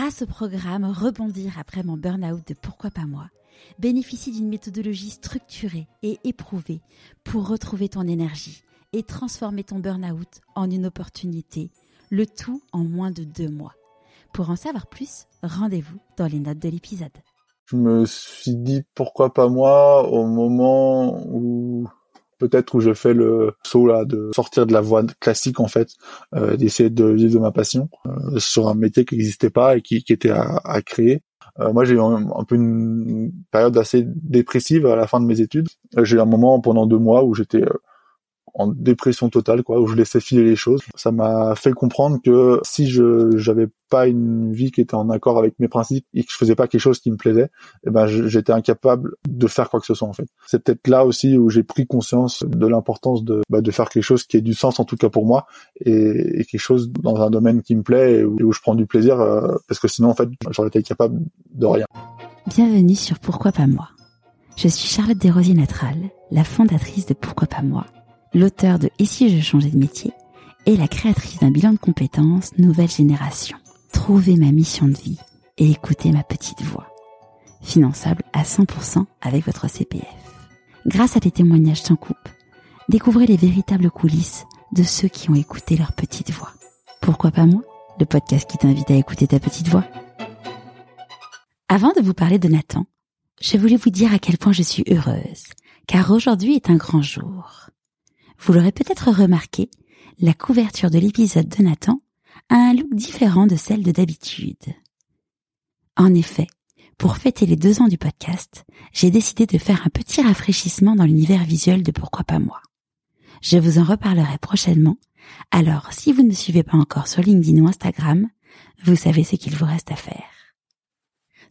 grâce au programme Rebondir après mon burn-out de Pourquoi pas moi, bénéficie d'une méthodologie structurée et éprouvée pour retrouver ton énergie et transformer ton burn-out en une opportunité, le tout en moins de deux mois. Pour en savoir plus, rendez-vous dans les notes de l'épisode. Je me suis dit pourquoi pas moi au moment où peut-être où je fais le saut là de sortir de la voie classique en fait, euh, d'essayer de vivre de ma passion euh, sur un métier qui n'existait pas et qui, qui était à, à créer. Euh, moi, j'ai eu un, un, peu une période assez dépressive à la fin de mes études. J'ai eu un moment pendant deux mois où j'étais en dépression totale, quoi, où je laissais filer les choses. Ça m'a fait comprendre que si je j'avais pas une vie qui était en accord avec mes principes et que je faisais pas quelque chose qui me plaisait, eh ben j'étais incapable de faire quoi que ce soit en fait. C'est peut-être là aussi où j'ai pris conscience de l'importance de bah, de faire quelque chose qui ait du sens en tout cas pour moi et, et quelque chose dans un domaine qui me plaît et où, je prends du plaisir euh, parce que sinon en fait j'aurais été capable de rien. Bienvenue sur Pourquoi pas moi. Je suis Charlotte Desrosiers Natral, la fondatrice de Pourquoi pas moi l'auteur de Et si je changeais de métier et la créatrice d'un bilan de compétences Nouvelle Génération. Trouvez ma mission de vie et écoutez ma petite voix. Finançable à 100% avec votre CPF. Grâce à des témoignages sans coupe, découvrez les véritables coulisses de ceux qui ont écouté leur petite voix. Pourquoi pas moi Le podcast qui t'invite à écouter ta petite voix? Avant de vous parler de Nathan, je voulais vous dire à quel point je suis heureuse, car aujourd'hui est un grand jour. Vous l'aurez peut-être remarqué, la couverture de l'épisode de Nathan a un look différent de celle de d'habitude. En effet, pour fêter les deux ans du podcast, j'ai décidé de faire un petit rafraîchissement dans l'univers visuel de Pourquoi pas moi. Je vous en reparlerai prochainement, alors si vous ne me suivez pas encore sur LinkedIn ou Instagram, vous savez ce qu'il vous reste à faire.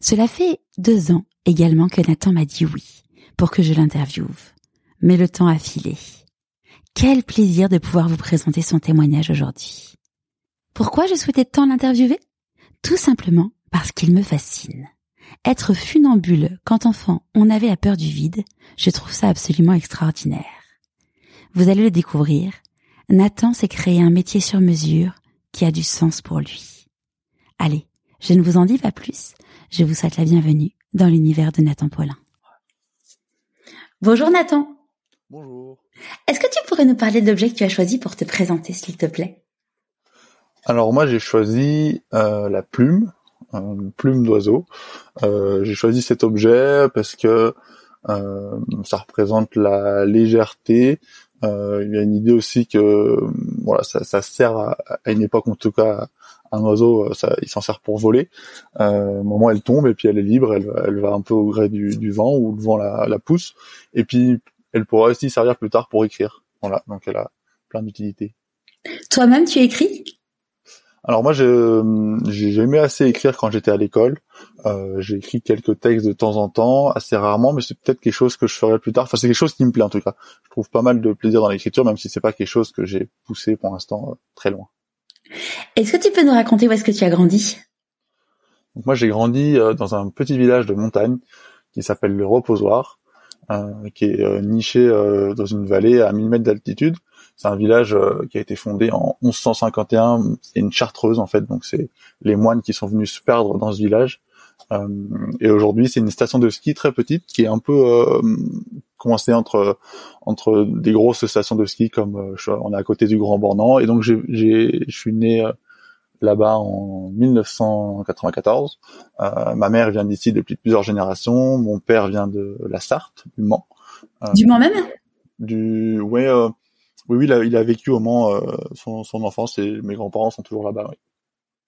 Cela fait deux ans également que Nathan m'a dit oui pour que je l'interviewe, mais le temps a filé. Quel plaisir de pouvoir vous présenter son témoignage aujourd'hui. Pourquoi je souhaitais tant l'interviewer? Tout simplement parce qu'il me fascine. Être funambule quand enfant on avait à peur du vide, je trouve ça absolument extraordinaire. Vous allez le découvrir, Nathan s'est créé un métier sur mesure qui a du sens pour lui. Allez, je ne vous en dis pas plus, je vous souhaite la bienvenue dans l'univers de Nathan Paulin. Bonjour Nathan. Bonjour. Est-ce que tu pourrais nous parler de l'objet que tu as choisi pour te présenter, s'il te plaît? Alors moi, j'ai choisi euh, la plume, une plume d'oiseau. Euh, j'ai choisi cet objet parce que euh, ça représente la légèreté. Euh, il y a une idée aussi que voilà, ça, ça sert à, à, une époque en tout cas un oiseau, ça, il s'en sert pour voler. Euh, au moment elle tombe et puis elle est libre, elle, elle va un peu au gré du, du vent ou le vent la, la pousse. Et puis elle pourra aussi servir plus tard pour écrire. Voilà, donc elle a plein d'utilités. Toi-même, tu écris? Alors moi, j'ai aimé assez écrire quand j'étais à l'école. Euh, j'ai écrit quelques textes de temps en temps, assez rarement, mais c'est peut-être quelque chose que je ferai plus tard. Enfin, c'est quelque chose qui me plaît en tout cas. Je trouve pas mal de plaisir dans l'écriture, même si c'est pas quelque chose que j'ai poussé pour l'instant euh, très loin. Est-ce que tu peux nous raconter où est-ce que tu as grandi? Donc moi, j'ai grandi euh, dans un petit village de montagne qui s'appelle le Reposoir. Euh, qui est euh, niché euh, dans une vallée à 1000 mètres d'altitude. C'est un village qui a été fondé en 1151. C'est une chartreuse en fait, donc c'est les moines qui sont venus se perdre dans ce village. et aujourd'hui, c'est une station de ski très petite qui est un peu coincée entre entre des grosses stations de ski comme on est à côté du Grand Bornand. Et donc j'ai je suis né là-bas en 1994. Euh, ma mère vient d'ici depuis plusieurs générations. Mon père vient de la Sarthe, du Mans. Euh, du Mans même Du, ouais, euh, oui, oui, il a, il a, vécu au Mans euh, son, son, enfance et mes grands-parents sont toujours là-bas. Oui.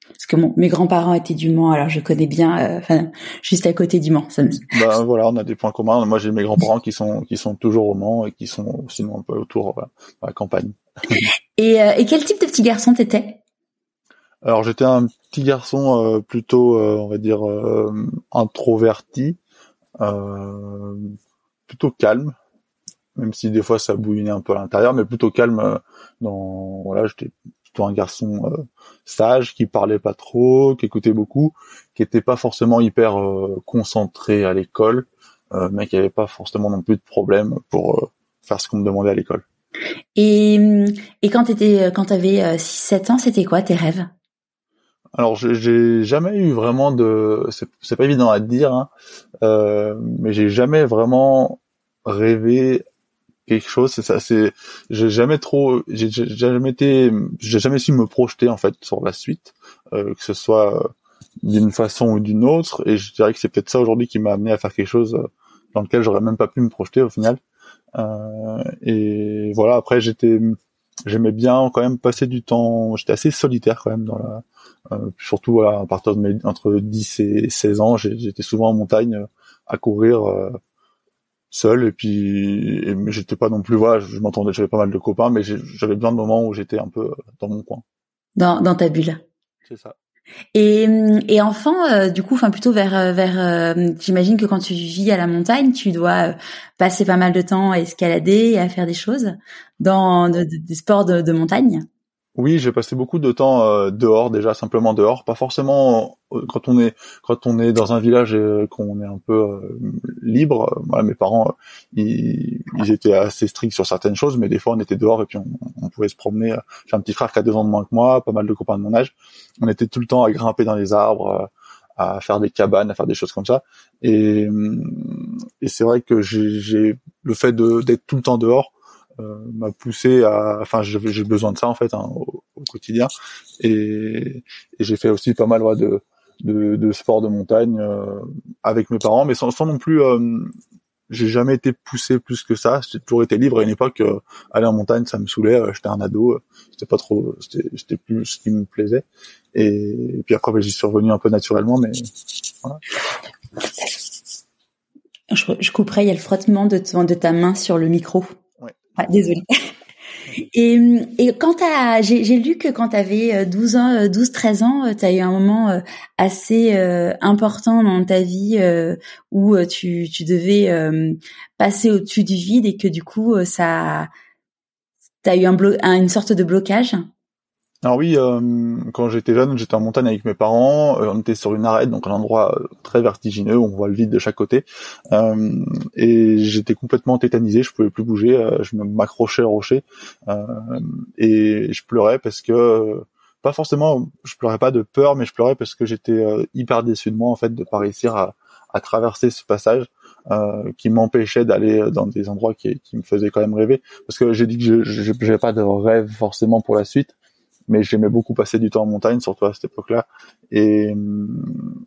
Parce que mon, mes grands-parents étaient du Mans, alors je connais bien, euh, enfin, juste à côté du Mans. Ça me... Bah voilà, on a des points communs. Moi, j'ai mes grands-parents qui sont qui sont toujours au Mans et qui sont sinon un peu autour voilà, à la campagne. et, et quel type de petit garçon t'étais? Alors j'étais un petit garçon euh, plutôt, euh, on va dire, euh, introverti, plutôt calme, même si des fois ça bouillonnait un peu à l'intérieur, mais plutôt calme. dans voilà, j'étais plutôt un garçon sage, qui parlait pas trop, qui écoutait beaucoup, qui était pas forcément hyper concentré à l'école, mais qui avait pas forcément non plus de problème pour faire ce qu'on me demandait à l'école. Et, et quand tu quand t'avais 6-7 ans, c'était quoi tes rêves? Alors j'ai jamais eu vraiment de, c'est pas évident à dire, hein, euh, mais j'ai jamais vraiment rêvé quelque chose. C'est ça, c'est j'ai jamais trop, j'ai jamais été, j'ai jamais su me projeter en fait sur la suite, euh, que ce soit d'une façon ou d'une autre. Et je dirais que c'est peut-être ça aujourd'hui qui m'a amené à faire quelque chose euh, dans lequel j'aurais même pas pu me projeter au final. Euh, et voilà, après j'étais, j'aimais bien quand même passer du temps. J'étais assez solitaire quand même dans la, euh, surtout voilà, à partir de mes entre 10 et 16 ans, j'étais souvent en montagne euh, à courir seul. Et puis j'étais pas non plus voilà je m'entendais j'avais pas mal de copains mais j'avais besoin de moments où j'étais un peu dans mon coin. Dans dans ta bulle. C'est ça et, et euh, du coup, enfin plutôt vers euh, vers, euh, j'imagine que quand tu vis à la montagne, tu dois passer pas mal de temps à escalader et à faire des choses dans des sports de montagne. Oui, j'ai passé beaucoup de temps euh, dehors déjà, simplement dehors, pas forcément euh, quand on est quand on est dans un village et qu'on est un peu euh, libre. Voilà, mes parents, ils, ils, étaient assez stricts sur certaines choses, mais des fois on était dehors et puis on, pouvait se promener. J'ai un petit frère qui a deux ans de moins que moi, pas mal de copains de mon âge. On était tout le temps à grimper dans les arbres, à faire des cabanes, à faire des choses comme ça. Et, et c'est vrai que j'ai le fait d'être tout le temps dehors m'a poussé à, enfin j'ai besoin de ça en fait hein, au, quotidien et, j'ai fait aussi pas mal de, de, de de montagne euh, avec mes parents, mais sans, sans non plus euh, j'ai jamais été poussé plus que ça. J'ai toujours été libre. À une époque, euh, aller en montagne, ça me saoulait. J'étais un ado. C'était pas trop. C'était plus ce qui me plaisait. Et, puis après, ben, j'y suis revenu un peu naturellement, mais. Je, je couperai. Il y a le frottement de, de ta main sur le micro. Désolée. Et, et quand t'as, j'ai, j'ai lu que quand tu avais 12 euh, ans, 12, euh, 13 ans, euh, tu as eu un moment assez important dans ta vie où tu, tu devais passer au-dessus du vide et que du coup, ça, t'as eu un blo une sorte de blocage? Alors oui, euh, quand j'étais jeune, j'étais en montagne avec mes parents. Euh, on était sur une arête, donc un endroit euh, très vertigineux on voit le vide de chaque côté. et j'étais complètement tétanisé, je pouvais plus bouger. je m'accrochais au rocher et je pleurais parce que pas forcément, je pleurais pas de peur, mais je pleurais parce que j'étais hyper déçu de moi en fait de pas réussir à, traverser ce passage. Euh, qui m'empêchait d'aller dans des endroits qui, qui, me faisaient quand même rêver parce que j'ai dit que je n'avais pas de rêve forcément pour la suite mais j'aimais beaucoup passer du temps en montagne, surtout à cette époque-là. Et,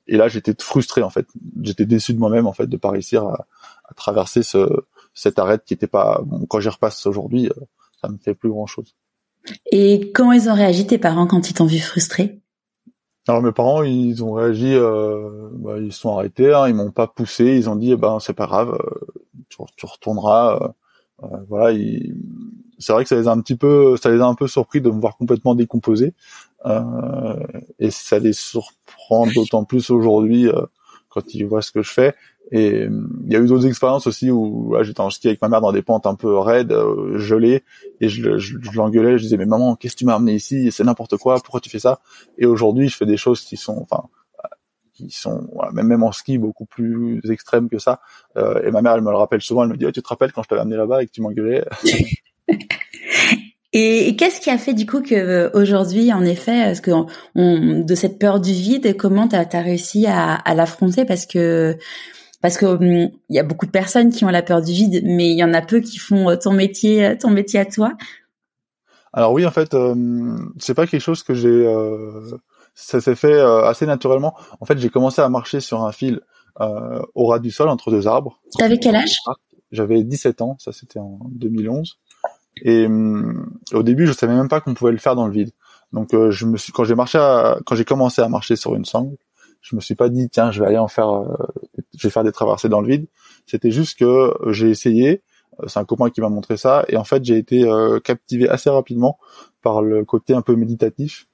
et là, j'étais frustré en fait. J'étais déçu de moi-même en fait de pas réussir à, à traverser ce, cette arête qui était pas. Bon, quand j'y repasse aujourd'hui, euh, ça me fait plus grand-chose. Et comment ils ont réagi tes parents quand ils t'ont vu frustré? Alors mes parents, ils ont réagi, euh, bah, ils sont arrêtés, hein, ils m'ont pas poussé, ils ont dit, eh ben c'est pas grave, euh, tu, tu, retourneras. Euh voilà, ils, c'est vrai que ça les a un petit peu, ça les a un peu surpris de me voir complètement décomposé, euh, et ça les surprend d'autant plus aujourd'hui euh, quand ils voient ce que je fais. Et il y a eu d'autres expériences aussi où j'étais en ski avec ma mère dans des pentes un peu raides, euh, gelées, et je, l'engueulais, je disais mais maman qu'est-ce que tu m'as amené ici, c'est n'importe quoi, pourquoi tu fais ça? Et aujourd'hui je fais des choses qui sont, enfin qui sont même même en ski beaucoup plus extrêmes que ça. Euh, et ma mère elle me le rappelle souvent, elle me dit tu te rappelles quand je t'avais amené là-bas et que tu m'engueulais? Et, qu'est-ce qui a fait du coup que euh, aujourd'hui, en effet, parce que on, de cette peur du vide, comment tu as, réussi à, à l'affronter? Parce que parce que hum, il y a beaucoup de personnes qui ont la peur du vide, mais il y en a peu qui font euh, ton métier, euh, ton métier à toi. Alors oui, en fait, euh, c'est pas quelque chose que j'ai. ça s'est fait assez naturellement. En fait, j'ai commencé à marcher sur un fil au ras du sol entre deux arbres. T'avais quel âge? J'avais 17 ans. Ça, c'était en 2011. Et hum, au début, je savais même pas qu'on pouvait le faire dans le vide. Donc, euh, je me suis, quand j'ai marché, quand j'ai commencé à marcher sur une sangle, je me suis pas dit tiens, je vais aller en faire, euh, je vais faire des traversées dans le vide. C'était juste que j'ai essayé. Euh, c'est un copain qui m'a montré ça, et en fait, j'ai été captivé assez rapidement par le côté un peu méditatif.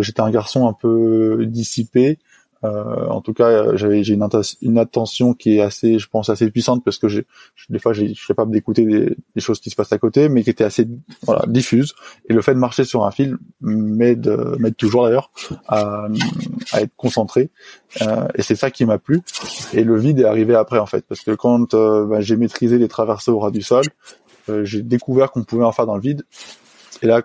J'étais un garçon un peu dissipé, euh, en tout cas, euh, j'ai une, une, attention qui est assez, je pense, assez puissante parce que des fois, je suis capable d'écouter des, des, choses qui se passent à côté, mais qui étaient assez voilà, diffuses. Et le fait de marcher sur un fil m'aide, m'aide toujours d'ailleurs à, à, être concentré. Euh, et c'est ça qui m'a plu. Et le vide est arrivé après en fait, parce que quand euh, bah, j'ai maîtrisé les traversées au ras du sol, euh, j'ai découvert qu'on pouvait en faire dans le vide. Et là,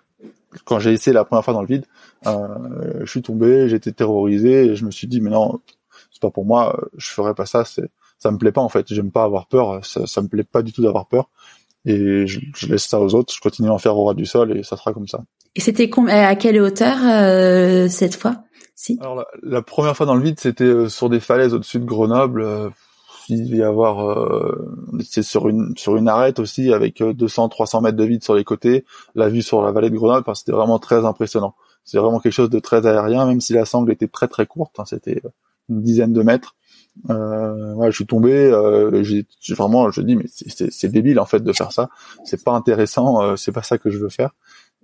quand j'ai essayé la première fois dans le vide, je suis tombé, j'étais terrorisé, et je me suis dit mais non, c'est pas pour moi, je ferai pas ça, c'est ça me plaît pas en fait, j'aime pas avoir peur, ça, ça me plaît pas du tout d'avoir peur et je, je, laisse ça aux autres, je continue à en faire au ras du sol et ça sera comme ça. Et c'était à quelle hauteur euh, cette fois? Si? Alors la, la, première fois dans le vide, c'était euh, sur des falaises au-dessus de Grenoble. Euh, il devait y avoir, euh, c'est sur une sur une arête aussi avec 200-300 mètres de vide sur les côtés, la vue sur la vallée de Grenoble. Enfin, c'était vraiment très impressionnant. C'est vraiment quelque chose de très aérien, même si la sangle était très très courte. Hein, c'était une dizaine de mètres. Euh, ouais, je suis tombé. Euh, j'ai vraiment, je dis mais c'est débile en fait de faire ça. C'est pas intéressant. Euh, c'est pas ça que je veux faire.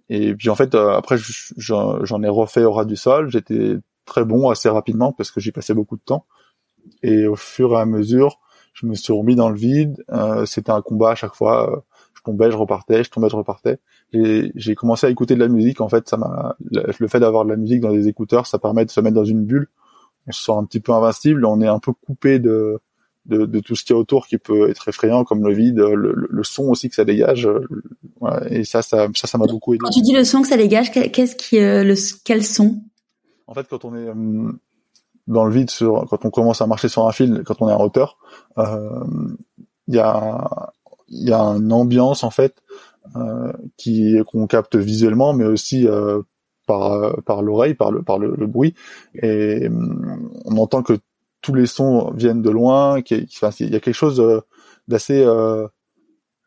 Et puis en fait, euh, après, j'en ai refait au ras du sol. J'étais très bon assez rapidement parce que j'y passais beaucoup de temps. Et au fur et à mesure, je me suis remis dans le vide. Euh, C'était un combat à chaque fois. Je tombais, je repartais, je tombais, je repartais. Et j'ai commencé à écouter de la musique. En fait, ça m'a le fait d'avoir de la musique dans des écouteurs, ça permet de se mettre dans une bulle. On se sent un petit peu invincible. On est un peu coupé de de, de, tout ce qui est autour qui peut être effrayant, comme le vide, le, le, son aussi que ça dégage. et ça, ça, ça, ça m'a beaucoup aidé. Quand tu dis le son que ça dégage, qu'est-ce qui, euh, le, quel son? En fait, quand on est euh, dans le vide, sur, quand on commence à marcher sur un fil, quand on est en hauteur, euh, il y a, il y a une ambiance en fait qui qu'on capte visuellement, mais aussi par par l'oreille, par le bruit, et on entend que tous les sons viennent de loin, qu'il y a quelque chose euh, d'assez, euh,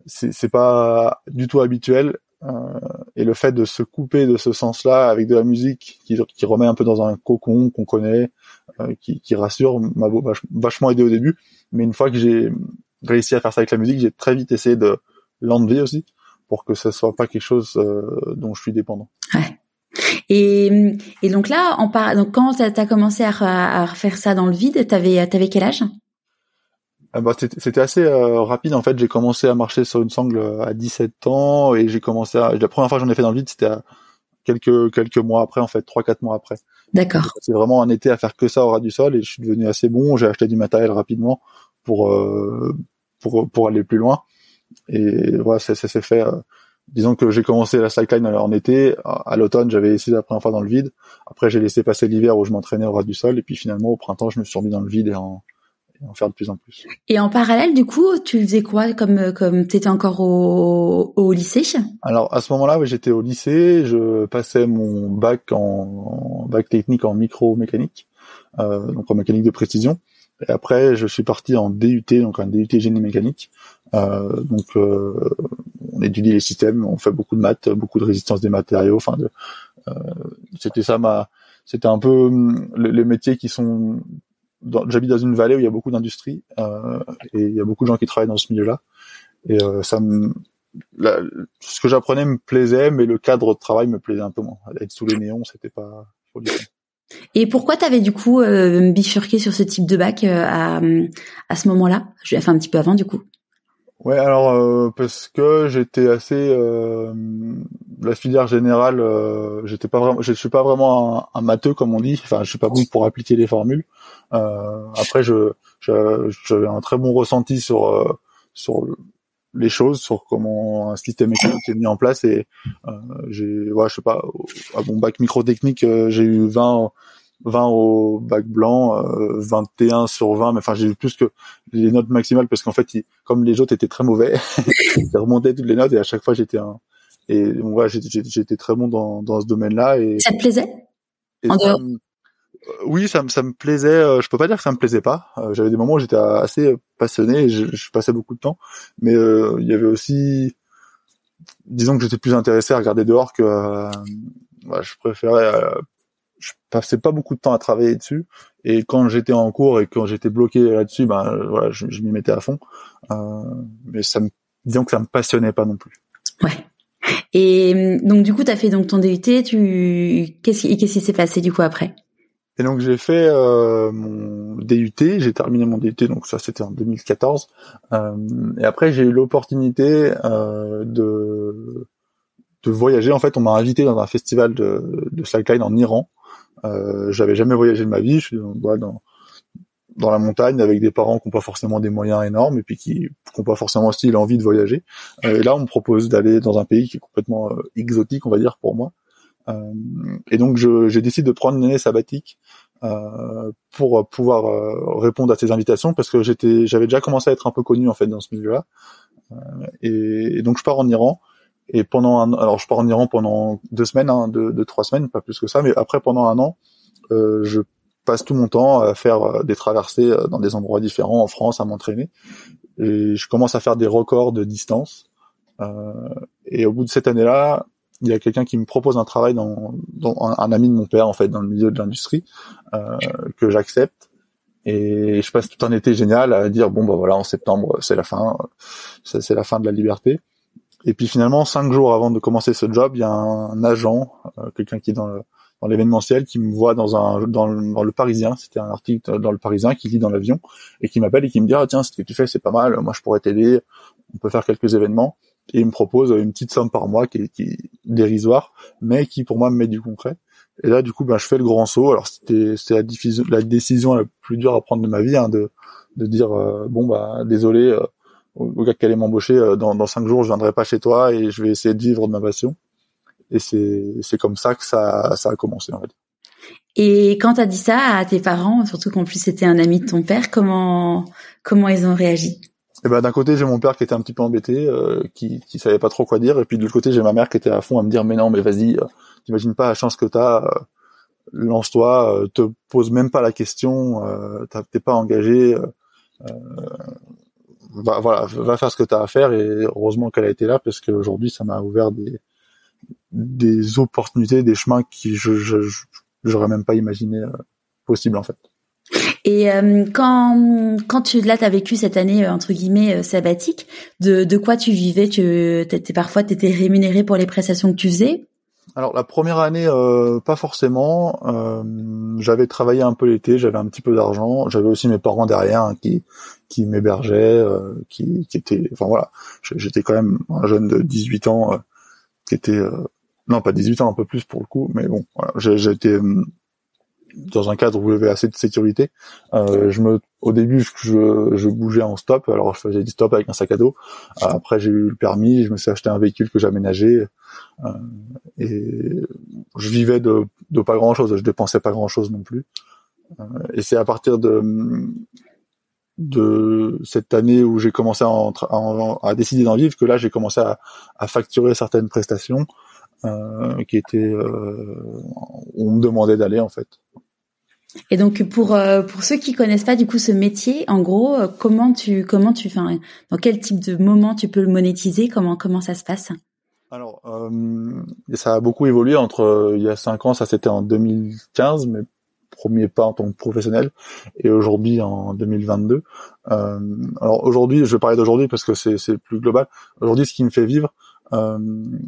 c'est pas du tout habituel. Euh, et le fait de se couper de ce sens-là avec de la musique qui, remet un peu dans un cocon qu'on connaît, euh, qui, qui, rassure, m'a vachement aidé au début. Mais une fois que j'ai réussi à faire ça avec la musique, j'ai très vite essayé de l'enlever aussi pour que ce soit pas quelque chose euh, dont je suis dépendant. Ouais. Et, et donc là, en par... donc quand tu as commencé à, à, refaire ça dans le vide, t'avais avais quel âge? Ah bah, c'était assez euh, rapide en fait. J'ai commencé à marcher sur une sangle euh, à 17 ans et j'ai commencé à... la première fois que j'en ai fait dans le vide, c'était quelques quelques mois après en fait, trois quatre mois après. D'accord. C'est vraiment un été à faire que ça au ras du sol et je suis devenu assez bon. J'ai acheté du matériel rapidement pour euh, pour pour aller plus loin et voilà, ça s'est fait disons que j'ai commencé la slackline en été. À l'automne, j'avais essayé la première fois dans le vide. Après, j'ai laissé passer l'hiver où je m'entraînais au ras du sol. Et puis finalement, au printemps, je me suis remis dans le vide et en, en faire de plus en plus. Et en parallèle, du coup, tu faisais quoi comme comme t'étais encore au, au lycée? Alors à ce moment-là, oui, j'étais au lycée. Je passais mon bac en, bac technique en micro-mécanique, euh, donc en mécanique de précision. Et après, je suis parti en DUT, donc un DUT génie mécanique. Euh, donc, euh, on étudie les systèmes, on fait beaucoup de maths, beaucoup de résistance des matériaux. Enfin, de, euh, c'était ça ma, c'était un peu hum, les, métiers qui sont. J'habite dans une vallée où il y a beaucoup d'industrie euh, et il y a beaucoup de gens qui travaillent dans ce milieu-là. Et euh, ça me, ce que j'apprenais me plaisait, mais le cadre de travail me plaisait un peu moins. Être sous les néons, c'était pas. Et pourquoi tu avais du coup euh, bifurqué sur ce type de bac euh, à, à ce moment-là? Enfin un petit peu avant du coup. Ouais, alors euh, parce que j'étais assez euh, la filière générale, euh, j'étais pas vraiment, je suis pas vraiment un, un, matheux comme on dit. Enfin, je suis pas bon pour appliquer les formules. Après, je j'avais un très bon ressenti sur sur les choses, sur comment un système mécanique est mis en place et j'ai, ouais, je sais pas, à mon bac microtechnique, j'ai eu 20 20 au bac blanc, euh, 21 sur 20, mais enfin j'ai eu plus que les notes maximales parce qu'en fait, comme les autres étaient très mauvais, j'ai remonté toutes les notes et à chaque fois j'étais un et ouais, j'étais très bon dans, dans ce domaine-là et ça te plaisait? euh, Oui, ça, ça me plaisait. Euh, je peux pas dire que ça me plaisait pas. Euh, j'avais des moments où j'étais assez passionné, et je, je, passais beaucoup de temps, mais il y avait aussi, disons que j'étais plus intéressé à regarder dehors que ouais, je préférais je passais pas beaucoup de temps à travailler dessus. Et quand j'étais en cours et quand j'étais bloqué là-dessus ben voilà je, m'y mettais à fond. Euh, mais ça me disons que ça me passionnait pas non plus. Ouais. Et donc du coup tu as fait donc ton DUT tu qu'est-ce qui s'est passé du coup après? Et donc j'ai fait euh, mon DUT j'ai terminé mon DUT donc ça c'était en 2014 euh, et après j'ai eu l'opportunité euh, de de voyager. En fait, on m'a invité dans un festival de, de slackline en Iran. Euh, J'avais jamais voyagé de ma vie. Je suis dans, dans, dans la montagne avec des parents qui n'ont pas forcément des moyens énormes et puis qui n'ont pas forcément aussi l'envie de voyager. Euh, et là, on me propose d'aller dans un pays qui est complètement euh, exotique, on va dire pour moi. Et donc j'ai décidé de prendre une année sabbatique pour pouvoir répondre à ces invitations parce que j'étais j'avais déjà commencé à être un peu connu en fait dans ce milieu-là. Et, et, donc je pars en Iran et pendant un, alors je pars en Iran pendant deux semaines, hein, deux, deux, trois semaines, pas plus que ça, mais après pendant un an, euh, je passe tout mon temps à faire euh, des traversées euh, dans des endroits différents en France, à m'entraîner. Et je commence à faire des records de distance. Euh, et au bout de cette année-là, il y a quelqu'un qui me propose un travail dans, dans un, ami de mon père en fait dans le milieu de l'industrie euh, que j'accepte. Et je passe tout un été génial à dire bon bah voilà en septembre c'est la fin, c'est la fin de la liberté. Et puis finalement, cinq jours avant de commencer ce job, il y a un, agent, euh, quelqu'un qui est dans le, dans l'événementiel, qui me voit dans un dans le, dans le Parisien. C'était un article dans le Parisien qui lit dans l'avion et qui m'appelle et qui me dit ah tiens ce que tu fais c'est pas mal, moi je pourrais t'aider, on peut faire quelques événements. Et il me propose une petite somme par mois qui est, qui dérisoire, mais qui pour moi me met du concret. Et là du coup ben je fais le grand saut. Alors c'était la, la, décision la plus dure à prendre de ma vie, hein, de de dire euh, bon bah désolé. Euh, au, gars qui allait m'embaucher euh, dans, dans cinq jours je viendrai pas chez toi et je vais essayer de vivre de ma passion et c'est c'est comme ça que ça ça a commencé en fait et quand tu as dit ça à tes parents surtout qu'en plus c'était un ami de ton père comment comment ils ont réagi? Et eh ben d'un côté j'ai mon père qui était un petit peu embêté euh, qui qui savait pas trop quoi dire et puis de l'autre côté j'ai ma mère qui était à fond à me dire mais non mais vas-y euh, t'imagines pas la chance que t'as euh, lance-toi te pose même pas la question t'es pas engagé va, voilà, va faire ce que tu as à faire et heureusement qu'elle a été là parce qu'aujourd'hui ça m'a ouvert des des opportunités, des chemins qui je j'aurais même pas imaginé euh, possible en fait. Et euh, quand quand tu là t'as vécu cette année euh, entre guillemets sabbatique, de quoi tu vivais? Tu étais parfois t'étais rémunéré pour les prestations que tu faisais? Alors la première année, euh, pas forcément. Euh, j'avais travaillé un peu l'été, j'avais un petit peu d'argent. J'avais aussi mes parents derrière hein, qui qui m'hébergeaient, euh, qui, qui étaient. Enfin voilà, j'étais quand même un jeune de 18 ans qui était non pas 18 ans, un peu plus pour le coup, mais bon, voilà, j'étais dans un cadre où j'avais assez de sécurité. Euh, je me, au début, je, je, bougeais en stop, alors je faisais du stop avec un sac à dos. Après, j'ai eu le permis, je me suis acheté un véhicule que j'aménageais euh, et je vivais de, de pas grand chose. Je dépensais pas grand chose non plus. Euh, et c'est à partir de de cette année où j'ai commencé à, à, à décider d'en vivre que là j'ai commencé à, à, facturer certaines prestations euh, qui étaient euh, on me demandait d'aller en fait. Et donc pour euh, pour ceux qui connaissent pas du coup ce métier, en gros, euh, comment tu comment tu enfin dans quel type de moment tu peux le monétiser? Comment comment ça se passe? Alors euh, ça a beaucoup évolué entre il y a cinq ans, ça c'était en 2015, mais premier pas en tant que professionnel, et aujourd'hui en 2022. Euh, alors aujourd'hui, je vais parler d'aujourd'hui parce que c'est plus global. Aujourd'hui, ce qui me fait vivre, euh,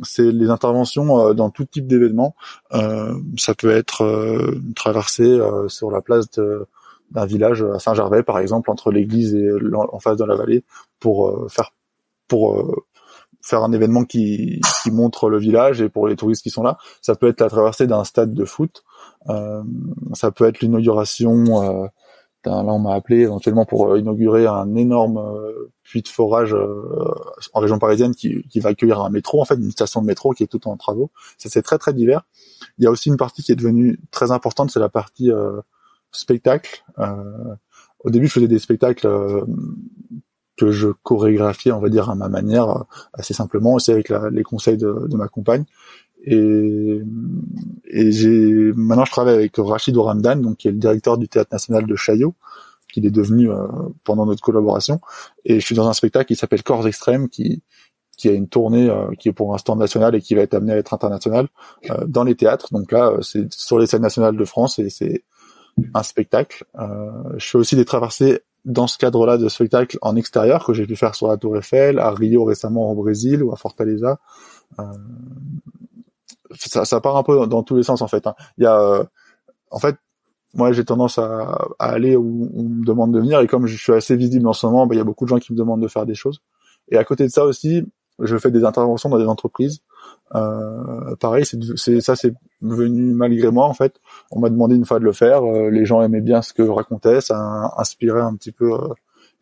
c'est les interventions euh, dans tout type d'événements. Euh, ça peut être une traversée sur la place d'un village à Saint-Gervais, par exemple, entre l'église et en face de la vallée, pour faire pour faire un événement qui, qui montre le village et pour les touristes qui sont là. Ça peut être la traversée d'un stade de foot. Euh, ça peut être l'inauguration là, on m'a appelé éventuellement pour euh, inaugurer un énorme euh, puits de forage euh, en région parisienne qui, qui, va accueillir un métro, en fait, une station de métro qui est tout en travaux. Ça, c'est très, très divers. Il y a aussi une partie qui est devenue très importante, c'est la partie spectacle. au début, je faisais des spectacles que je chorégraphiais, on va dire, à ma manière, assez simplement, aussi avec la, les conseils de, de ma compagne. Et, et j'ai maintenant je travaille avec Rachid Oramdan, donc qui est le directeur du théâtre national de Chaillot, qu'il est devenu euh, pendant notre collaboration. Et je suis dans un spectacle qui s'appelle Corps extrêmes, qui qui a une tournée euh, qui est pour l'instant nationale et qui va être amenée à être internationale euh, dans les théâtres. Donc là, c'est sur les scènes nationales de France et c'est un spectacle. je fais aussi des traversées dans ce cadre-là de spectacle en extérieur que j'ai pu faire sur la Tour Eiffel, à Rio récemment au Brésil ou à Fortaleza ça, ça, part un peu dans, tous les sens en fait. Hein. Il y a, euh, en fait, moi j'ai tendance à, à, aller où on me demande de venir et comme je suis assez visible en ce moment, bah, il y a beaucoup de gens qui me demandent de faire des choses. Et à côté de ça aussi, je fais des interventions dans des entreprises. Euh, pareil, c'est ça, c'est venu malgré moi en fait. On m'a demandé une fois de le faire. Euh, les gens aimaient bien ce que je racontais, ça a inspiré un petit peu euh,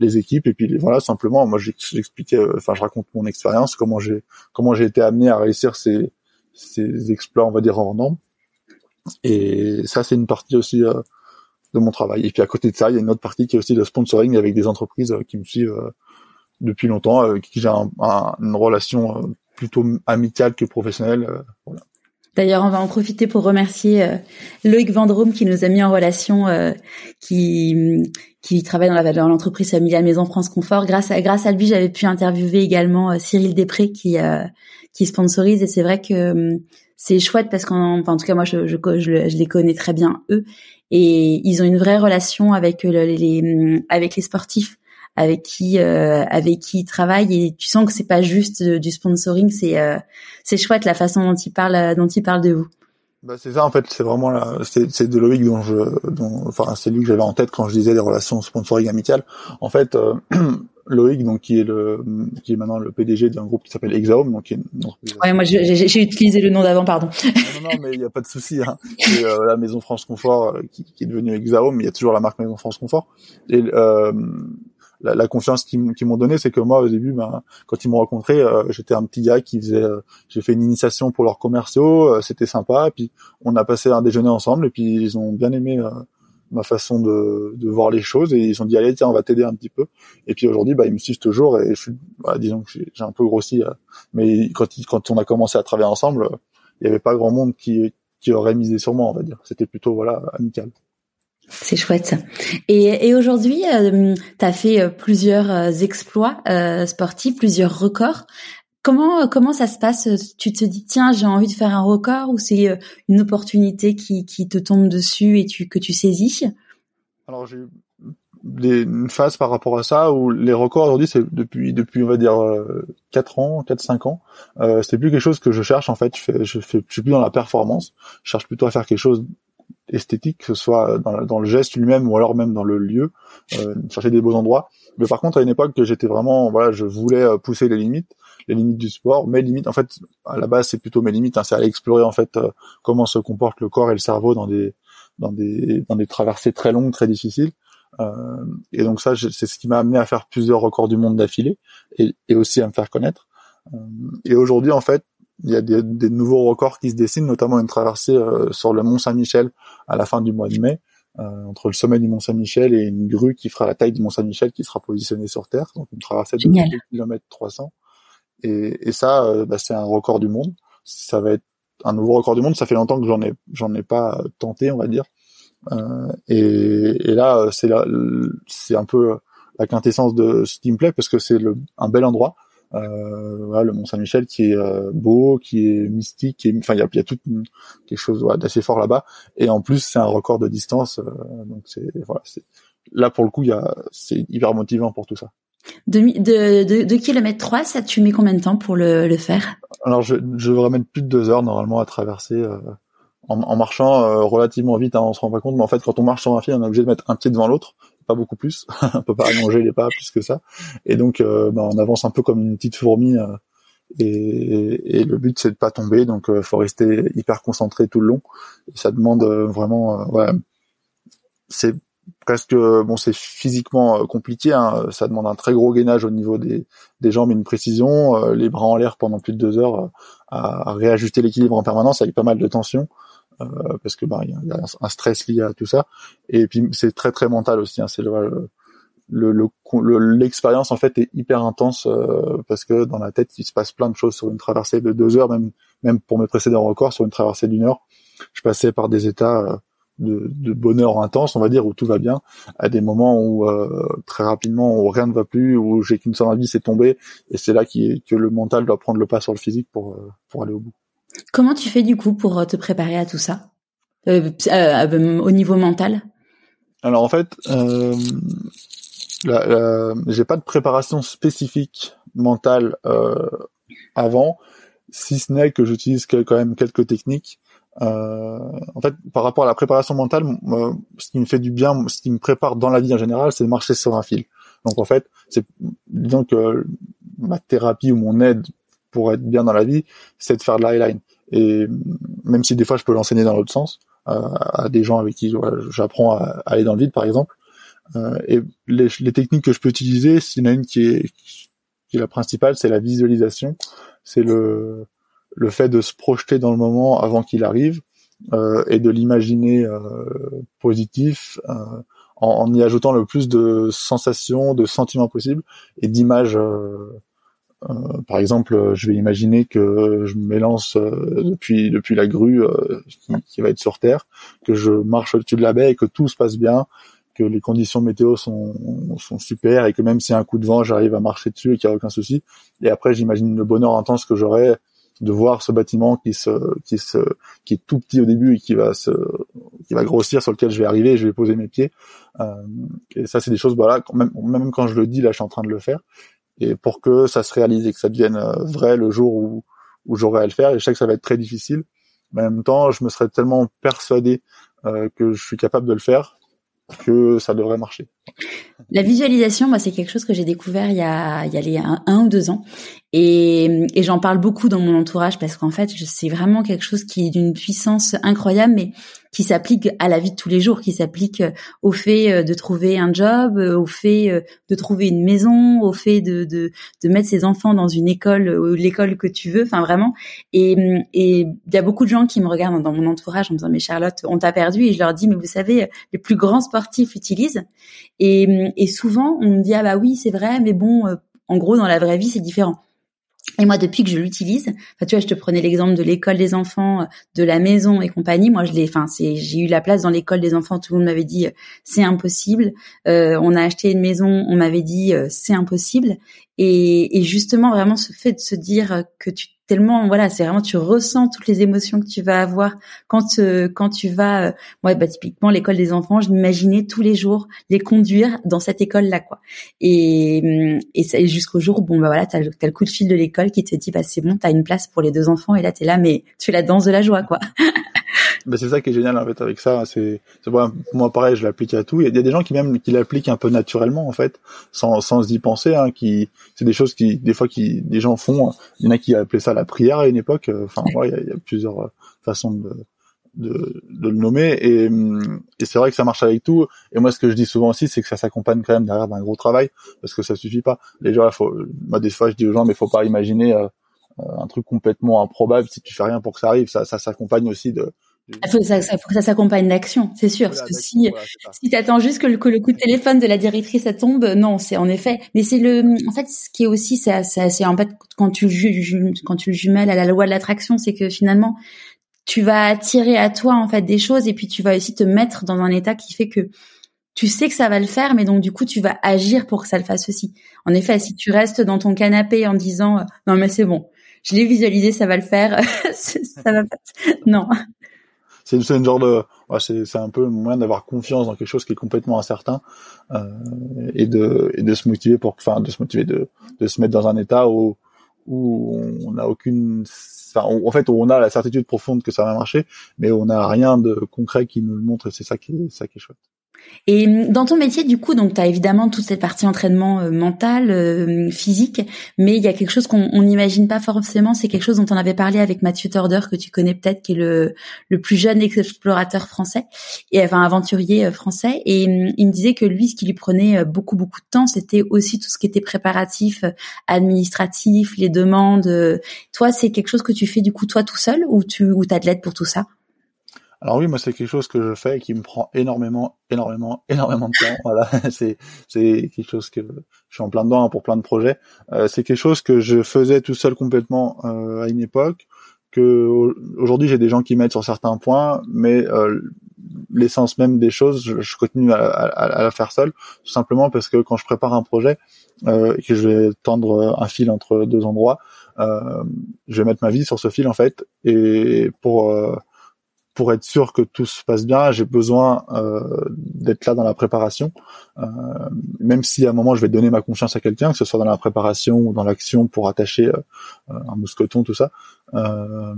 les équipes et puis voilà simplement. Moi, j'expliquais, enfin, je raconte mon expérience, comment j'ai comment j'ai été amené à réussir ces ces exploits, on va dire hors normes. Et ça, c'est une partie aussi de mon travail. Et puis à côté de ça, il y a une autre partie qui est aussi le sponsoring avec des entreprises qui me suivent depuis longtemps, avec qui j'ai une relation plutôt amicale que professionnelle. D'ailleurs, on va en profiter pour remercier euh, Loïc Vendrome qui nous a mis en relation, euh, qui travaille dans la dans l'entreprise familiale Maison France Confort. Grâce à grâce à lui, j'avais pu interviewer également euh, Cyril Després qui qui sponsorise et c'est vrai que c'est chouette parce qu'en en tout cas moi je, je, je, les connais très bien eux et ils ont une vraie relation avec les avec les sportifs avec qui euh, avec qui ils travaillent et tu sens que c'est pas juste du sponsoring, c'est euh, c'est chouette la façon dont ils parlent dont ils parlent de vous. Bah c'est ça en fait, c'est vraiment là, c'est de Loïc dont je, dont, enfin c'est lui que j'avais en tête quand je disais les relations sponsoring amicales. En fait, euh, Loïc donc qui est le qui est maintenant le PDG d'un groupe qui s'appelle Exaome donc qui est ouais moi j'ai utilisé le nom d'avant pardon non, non, mais il y a pas de souci hein. euh, la maison France Confort qui, qui, est devenue Exaome mais il y a toujours la marque maison France Confort et euh, la, la confiance qu'ils m'ont donné, c'est que moi au début, ben, quand ils m'ont rencontré, euh, j'étais un petit gars qui faisait, euh, j'ai fait une initiation pour leurs commerciaux, euh, c'était sympa, et puis on a passé un déjeuner ensemble, et puis ils ont bien aimé ma façon de, de, voir les choses, et ils ont dit allez tiens on va t'aider un petit peu, et puis aujourd'hui bah ils me suivent toujours, et je suis, bah, disons que j'ai un peu grossi, mais quand quand on a commencé à travailler ensemble, il y avait pas grand monde qui qui aurait misé sur moi, on va dire. C'était plutôt voilà amical. C'est chouette. Et, et aujourd'hui, euh, tu as fait euh, plusieurs euh, exploits sportifs, plusieurs records. Comment comment ça se passe Tu te dis tiens j'ai envie de faire un record ou c'est une opportunité qui, qui te tombe dessus et tu que tu saisis? Alors j'ai des, une phase par rapport à ça où les records aujourd'hui c'est depuis depuis on va dire euh, 4 ans 4 5 ans euh, c'est plus quelque chose que je cherche en fait. Je fais je fais je suis plus dans la performance. Je cherche plutôt à faire quelque chose esthétique, que ce soit dans, dans le geste lui-même ou alors même dans le lieu, euh, chercher des beaux endroits. Mais par contre, à une époque, que j'étais vraiment, voilà, je voulais euh, pousser les limites, les limites du sport. Mes limites, en fait, à la base, c'est plutôt mes limites. Hein, c'est aller explorer en fait euh, comment se comporte le corps et le cerveau dans des dans des dans des traversées très longues, très difficiles. Euh, et donc ça, c'est ce qui m'a amené à faire plusieurs records du monde d'affilée et, et aussi à me faire connaître. Euh, et aujourd'hui, en fait, il y a des, des, nouveaux records qui se dessinent, notamment une traversée euh, sur le Mont Saint-Michel à la fin du mois de mai, euh, entre le sommet du Mont Saint-Michel et une grue qui fera la taille du Mont Saint-Michel qui sera positionnée sur Terre, donc une traversée de 2 km 300. Et, et ça, euh, bah, c'est un record du monde. Ça va être un nouveau record du monde. Ça fait longtemps que j'en ai, j'en ai pas tenté, on va dire. Euh, et, et, là, c'est c'est un peu la quintessence de ce qui me plaît parce que c'est un bel endroit euh, voilà, le Mont Saint-Michel qui est euh, beau, qui est mystique, qui enfin il y a, y a tout quelque chose d'assez fort là-bas. Et en plus c'est un record de distance, euh, donc c'est voilà, c'est là pour le coup y a c'est hyper motivant pour tout ça. De, de, de, de kilomètre 3, ça tu mets combien de temps pour le, le faire? Alors je, je mettre plus de deux heures normalement à traverser euh, en, en, marchant relativement vite, hein, on se rend pas compte, mais en fait quand on marche sur un fil, on est obligé de mettre un pied devant l'autre pas beaucoup plus. on peut pas allonger les pas plus que ça. Et donc, euh, bah, on avance un peu comme une petite fourmi. Euh, et, et, le but c'est de pas tomber, donc euh, faut rester hyper concentré tout le long. Et ça demande vraiment, voilà, c'est presque bon, c'est physiquement compliqué. Hein. Ça demande un très gros gainage au niveau des, des jambes, une précision, les bras en l'air pendant plus de deux heures, à, à réajuster l'équilibre en permanence avec pas mal de tension. Euh, parce que bah il y, a un stress lié à tout ça et puis c'est très très mental aussi hein, c'est le l'expérience le, en fait est hyper intense euh, parce que dans la tête il se passe plein de choses sur une traversée de deux heures même même pour mes précédents records sur une traversée d'une heure je passais par des états euh, de, de, bonheur intense on va dire où tout va bien à des moments où très rapidement où rien ne va plus où j'ai qu'une seule envie c'est tomber et c'est là que le mental doit prendre le pas sur le physique pour pour aller au bout. Comment tu fais du coup pour euh, te préparer à tout ça? Euh, euh, euh, au niveau mental? Alors en fait, euh, j'ai pas de préparation spécifique mentale avant, si ce n'est que j'utilise quand même quelques techniques. En fait, par rapport à la préparation mentale, ce qui me fait du bien, ce qui me prépare dans la vie en général, c'est de marcher sur un fil. Donc en fait, c'est disons que ma thérapie ou mon aide pour être bien dans la vie, c'est de faire de l'highline. Et même si des fois je peux l'enseigner dans l'autre sens, euh, à des gens avec qui j'apprends à, aller dans le vide, par exemple. Euh, et les, les, techniques que je peux utiliser, s'il y en a une qui est, qui est la principale, c'est la visualisation. C'est le le fait de se projeter dans le moment avant qu'il arrive et de l'imaginer positif en, en, y ajoutant le plus de sensations, de sentiments possibles et d'images euh, par exemple, je vais imaginer que je m'élance euh, depuis depuis la grue euh, qui, va être sur terre, que je marche au-dessus de la baie et que tout se passe bien, que les conditions météo sont sont super et que même s'il y a un coup de vent, j'arrive à marcher dessus et qu'il n'y a aucun souci. Et après, j'imagine le bonheur intense que j'aurai de voir ce bâtiment qui se qui se qui est tout petit au début et qui va se qui va grossir sur lequel je vais arriver et je vais poser mes pieds. Euh, et ça c'est des choses voilà même même quand je le dis là je suis en train de le faire. Et pour que ça se réalise et que ça devienne euh, vrai le jour où, où j'aurai à le faire. Et je sais que ça va être très difficile, mais en même temps, je me serais tellement persuadé euh, que je suis capable de le faire que ça devrait marcher. La visualisation, moi, c'est quelque chose que j'ai découvert il y a, il y a les un, ou deux ans. Et, et j'en parle beaucoup dans mon entourage parce qu'en fait, c'est vraiment quelque chose qui est d'une puissance incroyable, mais qui s'applique à la vie de tous les jours, qui s'applique euh, au fait euh, de trouver un job, euh, au fait de trouver une maison, au fait de, de, de mettre ses enfants dans une école, l'école que tu veux, enfin vraiment. Et il y a beaucoup de gens qui me regardent dans mon entourage en me disant mais Charlotte, on t'a perdu et je leur dis mais vous savez, les plus grands sportifs l'utilisent. Et, et souvent on me dit ah bah oui c'est vrai, mais bon, en gros dans la vraie vie c'est différent. Et moi, depuis que je l'utilise, tu vois, je te prenais l'exemple de l'école des enfants, de la maison et compagnie. Moi, je l'ai, enfin, c'est, j'ai eu la place dans l'école des enfants. Tout le monde m'avait dit c'est impossible. Euh, on a acheté une maison, on m'avait dit c'est impossible. Et, et, justement, vraiment, ce fait de se dire que tu tellement voilà c'est vraiment tu ressens toutes les émotions que tu vas avoir quand euh, quand tu vas euh, ouais bah typiquement l'école des enfants je m'imaginais tous les jours les conduire dans cette école là quoi. Et hum, et, jusqu'au jour bon bah voilà t'as as le coup de fil de l'école qui te dit bah c'est bon t'as une place pour les deux enfants et là t'es là mais tu fais la danse de la joie quoi Ben c'est ça qui est génial en fait avec ça. C'est moi pareil, je l'applique à tout. Il y a des gens qui même qui l'appliquent un peu naturellement en fait, sans sans y penser. Hein, qui c'est des choses qui des fois qui des gens font. Il y en a qui appelaient ça la prière à une époque. Enfin voilà, il y, a, plusieurs euh, façons de, de, de, le nommer et, et c'est vrai que ça marche avec tout et moi ce que je dis souvent aussi c'est que ça s'accompagne quand même derrière d'un gros travail parce que ça suffit pas les gens faut moi des fois je dis aux gens mais faut pas imaginer euh, un truc complètement improbable si tu fais rien pour que ça arrive ça ça s'accompagne aussi de il faut, ça, faut que ça s'accompagne d'action, c'est sûr. parce que si, si tu attends juste que le, le, coup de téléphone de la directrice ça tombe, non, c'est en effet. Mais c'est le, en fait, ce qui est aussi, c'est, c'est, en fait quand tu le quand tu le jumelles à la loi de l'attraction, c'est que finalement, tu vas attirer à toi en fait des choses et puis tu vas aussi te mettre dans un état qui fait que tu sais que ça va le faire, mais donc du coup tu vas agir pour que ça le fasse aussi. En effet, si tu restes dans ton canapé en disant non mais c'est bon, je l'ai visualisé, ça va le faire, ça va pas. Non, c'est une genre de c'est c'est un peu moyen d'avoir confiance dans quelque chose qui est complètement incertain euh, et de et de se motiver pour enfin de se motiver de de se mettre dans un état où où on n'a aucune enfin, en fait on a la certitude profonde que ça va marcher mais on n'a rien de concret qui nous le montre et c'est ça qui est ça qui est chouette et dans ton métier, du coup, donc tu as évidemment toute cette partie entraînement euh, mental, euh, physique, mais il y a quelque chose qu'on n'imagine pas forcément. C'est quelque chose dont on avait parlé avec Mathieu Torder, que tu connais peut-être, qui est le, le plus jeune explorateur français, et enfin aventurier euh, français. Et hum, il me disait que lui, ce qui lui prenait beaucoup beaucoup de temps, c'était aussi tout ce qui était préparatif, administratif, les demandes. Toi, c'est quelque chose que tu fais du coup toi tout seul, ou tu ou t'as de l'aide pour tout ça? Alors oui, moi c'est quelque chose que je fais et qui me prend énormément, énormément, énormément de temps. Voilà, c'est c'est quelque chose que je suis en plein dedans hein, pour plein de projets. Euh, c'est quelque chose que je faisais tout seul complètement euh, à une époque. Que aujourd'hui j'ai des gens qui m'aident sur certains points, mais euh, l'essence même des choses, je, continue à, à, la faire seul, tout simplement parce que quand je prépare un projet euh, et que je vais tendre un fil entre deux endroits, euh, je vais mettre ma vie sur ce fil en fait, et pour euh, pour être sûr que tout se passe bien, j'ai besoin euh, d'être là dans la préparation. Euh, même si à un moment je vais donner ma confiance à quelqu'un, que ce soit dans la préparation ou dans l'action pour attacher euh, un mousqueton, tout ça, euh,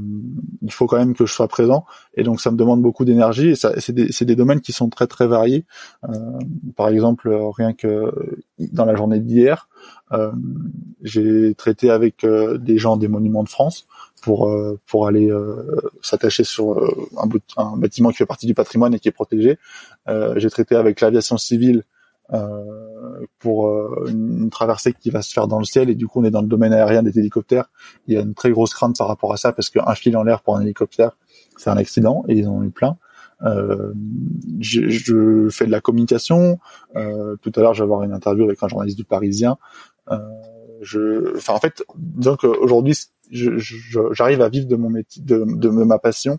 il faut quand même que je sois présent. Et donc ça me demande beaucoup d'énergie. Et c'est des, des, domaines qui sont très très variés. Euh, par exemple, rien que dans la journée d'hier, j'ai traité avec des gens des monuments de France pour euh, pour aller euh, s'attacher sur euh, un, un, bâtiment qui fait partie du patrimoine et qui est protégé. j'ai traité avec l'aviation civile pour une traversée qui va se faire dans le ciel et du coup on est dans le domaine aérien des hélicoptères. Il y a une très grosse crainte par rapport à ça parce qu'un fil en l'air pour un hélicoptère c'est un accident et ils en ont eu plein. Euh, je, je, fais de la communication. Euh, tout à l'heure, je vais avoir une interview avec un journaliste du Parisien. Euh, je, enfin, en fait, donc aujourd'hui, j'arrive à vivre de mon métier, de, ma passion,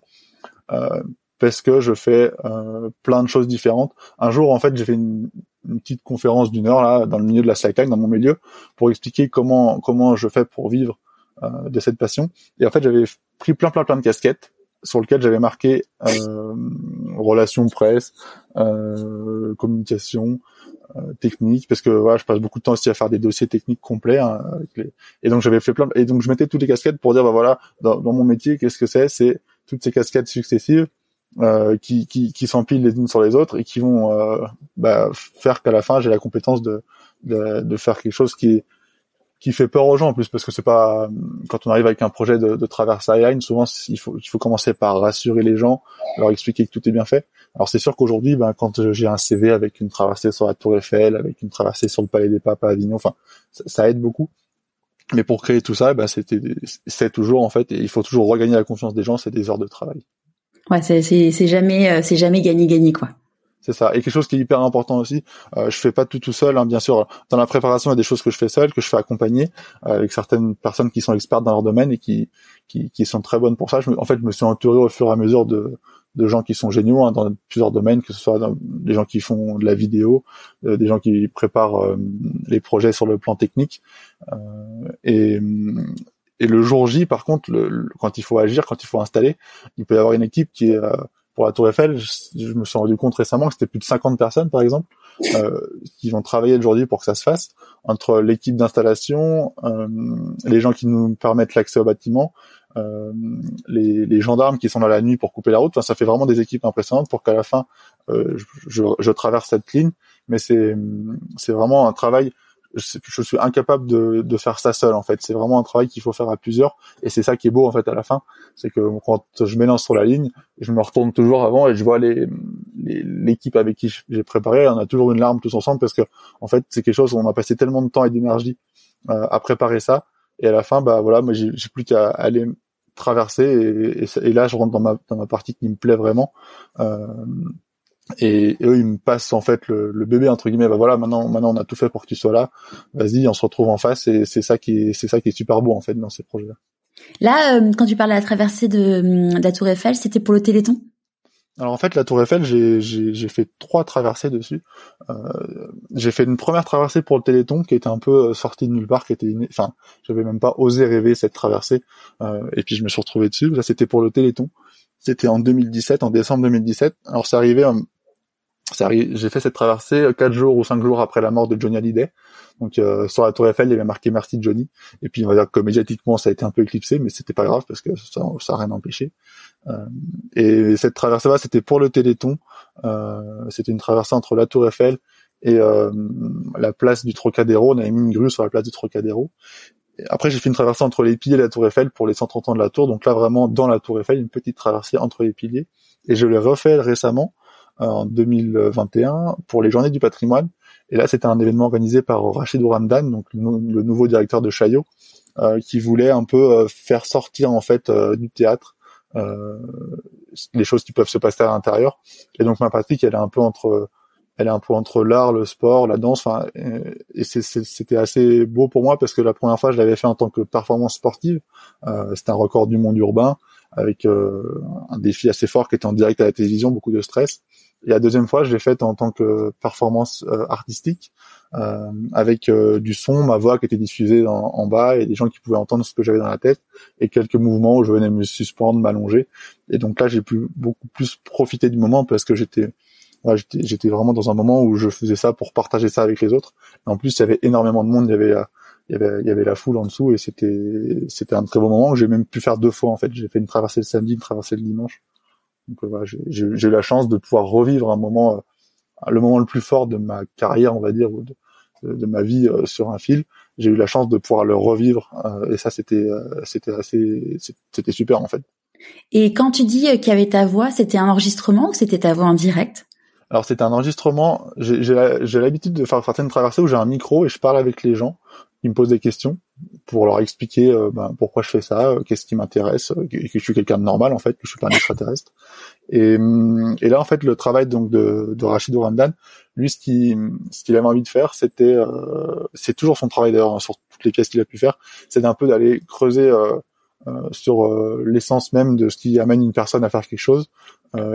euh, parce que je fais euh, plein de choses différentes. Un jour, en fait, j'ai fait une, une petite conférence d'une heure là, dans le milieu de la slackline, dans mon milieu, pour expliquer comment comment je fais pour vivre euh, de cette passion. Et en fait, j'avais pris plein plein plein de casquettes sur lequel j'avais marqué euh, relations presse, euh, communication, technique, parce que voilà, je passe beaucoup de temps aussi à faire des dossiers techniques complets. Hein, Et donc j'avais fait plein, et donc je mettais toutes les casquettes pour dire bah voilà, dans, mon métier, qu'est-ce que c'est? C'est toutes ces casquettes successives euh, qui, qui, qui s'empilent les unes sur les autres et qui vont euh, bah, faire qu'à la fin j'ai la compétence de, de, de faire quelque chose qui est qui fait peur aux gens en plus parce que c'est pas quand on arrive avec un projet de, de traverse aérienne souvent il faut il faut commencer par rassurer les gens leur expliquer que tout est bien fait. Alors c'est sûr qu'aujourd'hui ben quand j'ai un CV avec une traversée sur la Tour Eiffel avec une traversée sur le Palais des Papes à Avignon enfin ça, aide beaucoup. Mais pour créer tout ça ben c'était c'est toujours en fait il faut toujours regagner la confiance des gens c'est des heures de travail. Ouais c'est c'est jamais euh, c'est jamais gagné gagné quoi c'est ça. Et quelque chose qui est hyper important aussi, euh, je fais pas tout tout seul. Hein, bien sûr, dans la préparation, il y a des choses que je fais seul, que je fais accompagner euh, avec certaines personnes qui sont expertes dans leur domaine et qui qui, qui sont très bonnes pour ça. Je en fait, je me suis entouré au fur et à mesure de de gens qui sont géniaux hein, dans plusieurs domaines, que ce soit des gens qui font de la vidéo, euh, des gens qui préparent euh, les projets sur le plan technique. Euh, et, et le jour J, par contre, le, quand il faut agir, quand il faut installer, il peut y avoir une équipe qui est pour la Tour Eiffel, je, me suis rendu compte récemment que c'était plus de 50 personnes, par exemple, euh, qui vont travailler aujourd'hui pour que ça se fasse, entre l'équipe d'installation, euh, les gens qui nous permettent l'accès au bâtiment, euh, les, les, gendarmes qui sont dans la nuit pour couper la route. Enfin, ça fait vraiment des équipes impressionnantes pour qu'à la fin, euh, je, je, traverse cette ligne. Mais c'est c'est vraiment un travail je, suis incapable de, de, faire ça seul en fait. C'est vraiment un travail qu'il faut faire à plusieurs et c'est ça qui est beau en fait à la fin, c'est que quand je m'élance sur la ligne, je me retourne toujours avant et je vois les l'équipe avec qui j'ai préparé, on a toujours une larme tous ensemble parce que en fait c'est quelque chose où on a passé tellement de temps et d'énergie euh, à préparer ça et à la fin bah voilà moi j'ai plus qu'à aller traverser et, et, là je rentre dans ma dans ma partie qui me plaît vraiment. Euh, et, eux ils me passent en fait le, le, bébé entre guillemets. Bah voilà maintenant maintenant on a tout fait pour que tu sois là. Vas-y on se retrouve en face. Et c'est ça qui est c'est ça qui est super beau en fait dans ces projets là là euh, quand tu parles de la traversée de, de la Tour Eiffel c'était pour le Téléthon? Alors en fait la Tour Eiffel j'ai j'ai fait trois traversées dessus. Euh, j'ai fait une première traversée pour le Téléthon qui était un peu euh, sortie de nulle part qui était enfin j'avais même pas osé rêver cette traversée. Euh, et puis je me suis retrouvé dessus. Là c'était pour le Téléthon. C'était en 2017 en décembre 2017 alors c'est arrivé j'ai fait cette traversée euh, quatre jours ou cinq jours après la mort de Johnny Hallyday. Donc euh, sur la Tour Eiffel, il y avait marqué merci Johnny. Et puis on va dire que médiatiquement, ça a été un peu éclipsé, mais c'était pas grave parce que ça, ça a rien empêché. Euh, et cette traversée-là, c'était pour le Téléthon. Euh, c'était une traversée entre la Tour Eiffel et euh, la place du Trocadéro. On avait mis une grue sur la place du Trocadéro. Après, j'ai fait une traversée entre les piliers et la Tour Eiffel pour les 130 ans de la Tour. Donc là, vraiment dans la Tour Eiffel, une petite traversée entre les piliers. Et je l'ai refait récemment en 2021 pour les Journées du patrimoine. Et là, c'était un événement organisé par Rachid Ouramdan, donc le, nouveau directeur de Chaillot, euh, qui voulait un peu euh, faire sortir en fait euh, du théâtre euh, les choses qui peuvent se passer à l'intérieur. Et donc ma pratique, elle est un peu entre elle est un peu entre l'art, le sport, la danse. Enfin, et c'était assez beau pour moi parce que la première fois, je l'avais fait en tant que performance sportive. Euh, c'était un record du monde urbain avec euh, un défi assez fort qui était en direct à la télévision, beaucoup de stress. Et la deuxième fois, je l'ai faite en tant que performance euh, artistique, euh, avec euh, du son, ma voix qui était diffusée en, bas et des gens qui pouvaient entendre ce que j'avais dans la tête et quelques mouvements où je venais me suspendre, m'allonger. Et donc là, j'ai pu beaucoup plus profiter du moment parce que j'étais j'étais vraiment dans un moment où je faisais ça pour partager ça avec les autres. En plus, il y avait énormément de monde, il y avait la, il y avait, il y avait la foule en dessous et c'était, c'était un très beau moment j'ai même pu faire deux fois en fait. J'ai fait une traversée le samedi, une traversée le dimanche. Donc euh, voilà, j'ai eu la chance de pouvoir revivre un moment, euh, le moment le plus fort de ma carrière, on va dire, ou de, de ma vie euh, sur un fil. J'ai eu la chance de pouvoir le revivre et ça c'était c'était assez c'était super en fait. Et quand tu dis qu'il y avait ta voix, c'était un enregistrement ou c'était ta voix en direct? Alors c'est un enregistrement. J'ai l'habitude de faire certaines traversées où j'ai un micro et je parle avec les gens me posent des questions pour leur expliquer euh, ben, pourquoi je fais ça, euh, qu'est-ce qui m'intéresse, euh, que, je suis quelqu'un de normal en fait, que je suis pas un extraterrestre. Et, hum, là en fait le travail donc de, Rachid Ourandan, lui ce qui ce qu'il avait envie de faire, c'était c'est toujours son travail d'ailleurs hein, sur toutes les pièces qu'il a pu faire, c'est d'un peu d'aller creuser sur l'essence même de ce qui amène une personne à faire quelque chose.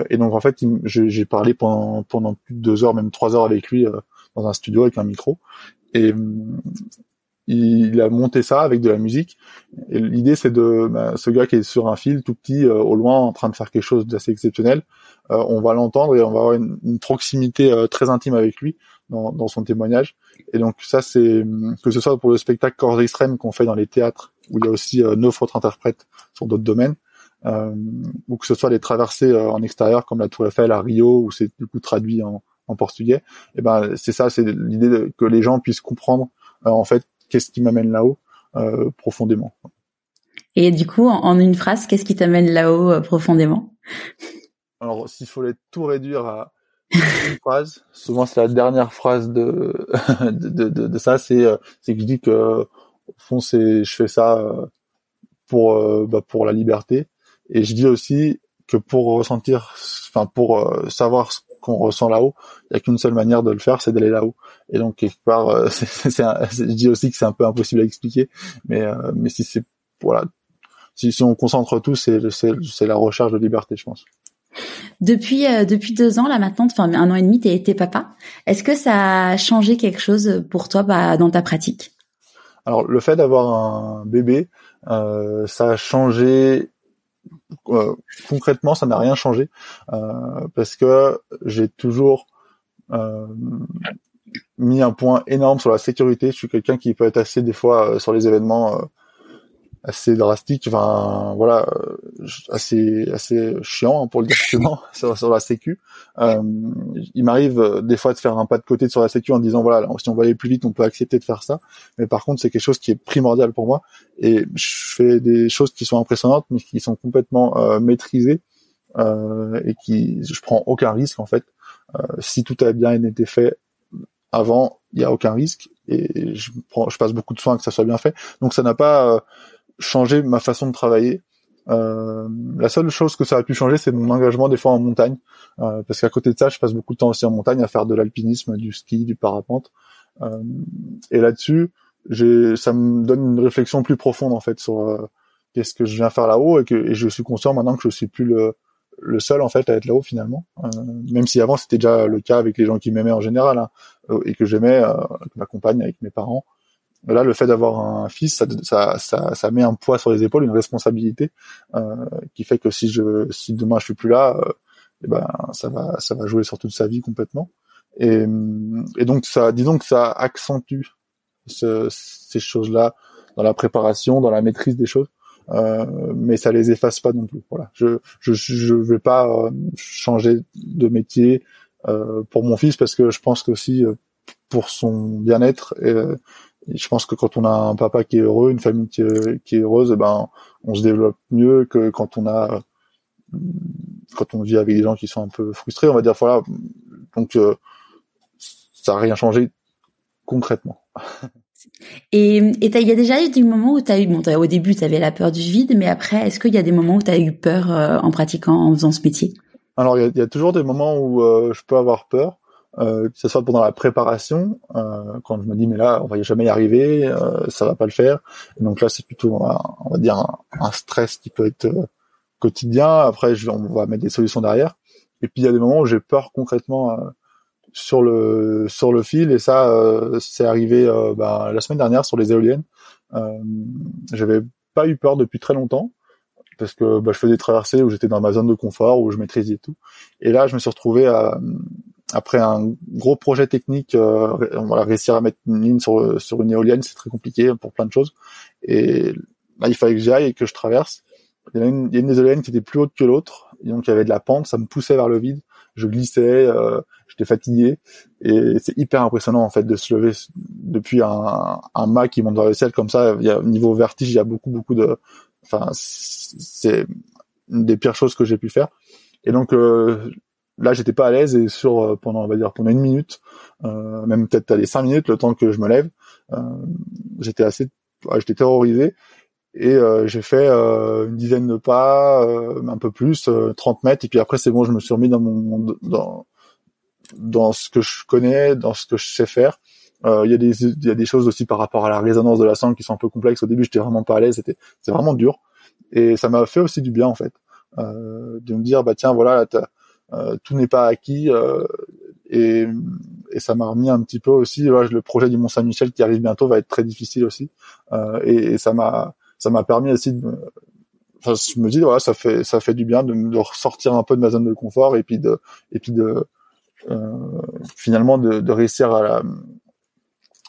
et donc en fait j'ai parlé pendant pendant plus de deux heures, même trois heures avec lui dans un studio avec un micro. Et, hum, il a monté ça avec de la musique. Et l'idée, c'est de bah, ce gars qui est sur un fil tout petit euh, au loin, en train de faire quelque chose d'assez exceptionnel. Euh, on va l'entendre et on va avoir une, proximité euh, très intime avec lui dans, dans, son témoignage. Et donc ça, c'est que ce soit pour le spectacle corps extrême qu'on fait dans les théâtres, où il y a aussi neuf autres interprètes sur d'autres domaines, ou que ce soit les traversées en extérieur comme la Tour Eiffel à Rio, où c'est du coup traduit en, en portugais. Et eh ben c'est ça, c'est l'idée que les gens puissent comprendre en fait qu'est-ce qui m'amène là-haut euh, profondément. Et du coup, en, une phrase, qu'est-ce qui t'amène là-haut euh, profondément? Alors, s'il fallait tout réduire à une phrase, souvent c'est la dernière phrase de de, de, de, ça, c'est euh, c'est que je dis que au fond c'est je fais ça pour bah, pour la liberté et je dis aussi que pour ressentir, enfin pour savoir ce qu'on ressent là-haut, il y a qu'une seule manière de le faire, c'est d'aller là-haut. Et donc quelque part, euh, c'est, je dis aussi que c'est un peu impossible à expliquer, mais euh, mais si c'est voilà, si, si on concentre tout, c'est, c'est la recherche de liberté, je pense. Depuis euh, depuis deux ans là maintenant, enfin un an et demi, t'es été papa. Est-ce que ça a changé quelque chose pour toi bah, dans ta pratique? Alors le fait d'avoir un bébé, ça a changé euh, concrètement, ça n'a rien changé euh, parce que j'ai toujours euh, mis un point énorme sur la sécurité. Je suis quelqu'un qui peut être assez des fois sur les événements assez drastique, enfin voilà, euh, assez assez chiant hein, pour le dire sur, sur la sécu. Euh, il m'arrive euh, des fois de faire un pas de côté sur la sécu en disant voilà, si on va aller plus vite, on peut accepter de faire ça. Mais par contre, c'est quelque chose qui est primordial pour moi et je fais des choses qui sont impressionnantes mais qui sont complètement euh, maîtrisées euh, et qui je prends aucun risque en fait. si tout a bien été fait avant, il y a aucun risque et je prends, je passe beaucoup de soin que ça soit bien fait. Donc ça n'a pas changer ma façon de travailler. Euh, la seule chose que ça a pu changer, c'est mon engagement des fois en montagne, euh, parce qu'à côté de ça, je passe beaucoup de temps aussi en montagne à faire de l'alpinisme, du ski, du parapente. Euh, et là-dessus, ça me donne une réflexion plus profonde en fait sur euh, qu'est-ce que je viens faire là-haut et que et je suis conscient maintenant que je suis plus le, le seul en fait à être là-haut finalement. Euh, même si avant c'était déjà le cas avec les gens qui m'aimaient en général hein, et que j'aimais, ma compagne avec mes parents. Là, le fait d'avoir un fils, ça, ça, ça, ça, met un poids sur les épaules, une responsabilité euh, qui fait que si je, si demain je suis plus là, euh, eh ben ça va, ça va jouer sur toute sa vie complètement. Et, et donc ça, disons que ça accentue ce, ces choses-là dans la préparation, dans la maîtrise des choses, euh, mais ça les efface pas non plus. Voilà, je, je, je vais pas euh, changer de métier euh, pour mon fils parce que je pense que aussi euh, pour son bien-être je pense que quand on a un papa qui est heureux, une famille qui est, heureuse, eh ben on se développe mieux que quand on a quand on vit avec des gens qui sont un peu frustrés, on va dire voilà. Donc euh, ça n'a rien changé concrètement. Et il y a déjà eu des moments où tu as eu, bon, au début tu avais la peur du vide, mais après, est-ce qu'il y a des moments où tu as eu peur euh, en pratiquant, en faisant ce métier? Alors il y, a, toujours des moments où euh, je peux avoir peur euh, que ce soit pendant la préparation, euh, quand je me dis mais là on va jamais y arriver, euh, ça va pas le faire. Donc là c'est plutôt on va dire un, stress qui peut être euh, quotidien. Après je, on va mettre des solutions derrière. Et puis il y a des moments où j'ai peur concrètement euh, sur le sur le fil et ça c'est arrivé ben, la semaine dernière sur les éoliennes. J'avais pas eu peur depuis très longtemps parce que bah, je faisais des traversées où j'étais dans ma zone de confort, où je maîtrisais tout. Et là, je me suis retrouvé à, après un gros projet technique, euh, va réussir à mettre une ligne sur, sur une éolienne, c'est très compliqué pour plein de choses. Et là, il fallait que j'aille et que je traverse. Il y, a une, il y a une des éoliennes qui était plus haute que l'autre, donc il y avait de la pente, ça me poussait vers le vide. Je glissais, euh, j'étais fatigué, et c'est hyper impressionnant en fait de se lever depuis un, un mât qui monte vers le ciel comme ça. Il y a au niveau vertige, il y a beaucoup beaucoup de, enfin c'est une des pires choses que j'ai pu faire. Et donc euh, là, j'étais pas à l'aise et sur pendant on va dire pendant une minute, même peut-être les cinq minutes, le temps que je me lève, j'étais assez, j'étais terrorisé et j'ai fait une dizaine de pas, un peu plus, 30 mètres et puis après c'est bon, je me suis remis dans mon dans dans ce que je connais, dans ce que je sais faire. Euh, il y a des il y a des choses aussi par rapport à la résonance de la sangle qui sont un peu complexes. Au début, j'étais vraiment pas à l'aise. C'était c'est vraiment dur et ça m'a fait aussi du bien en fait euh, de me dire bah tiens voilà euh, tout n'est pas acquis euh, et, et ça m'a remis un petit peu aussi le projet du Mont Saint-Michel qui arrive bientôt va être très difficile aussi euh, et, ça m'a ça m'a permis aussi de enfin, je me dis voilà ça fait ça fait du bien de, de ressortir un peu de ma zone de confort et puis de et puis de euh, finalement de, de, réussir à,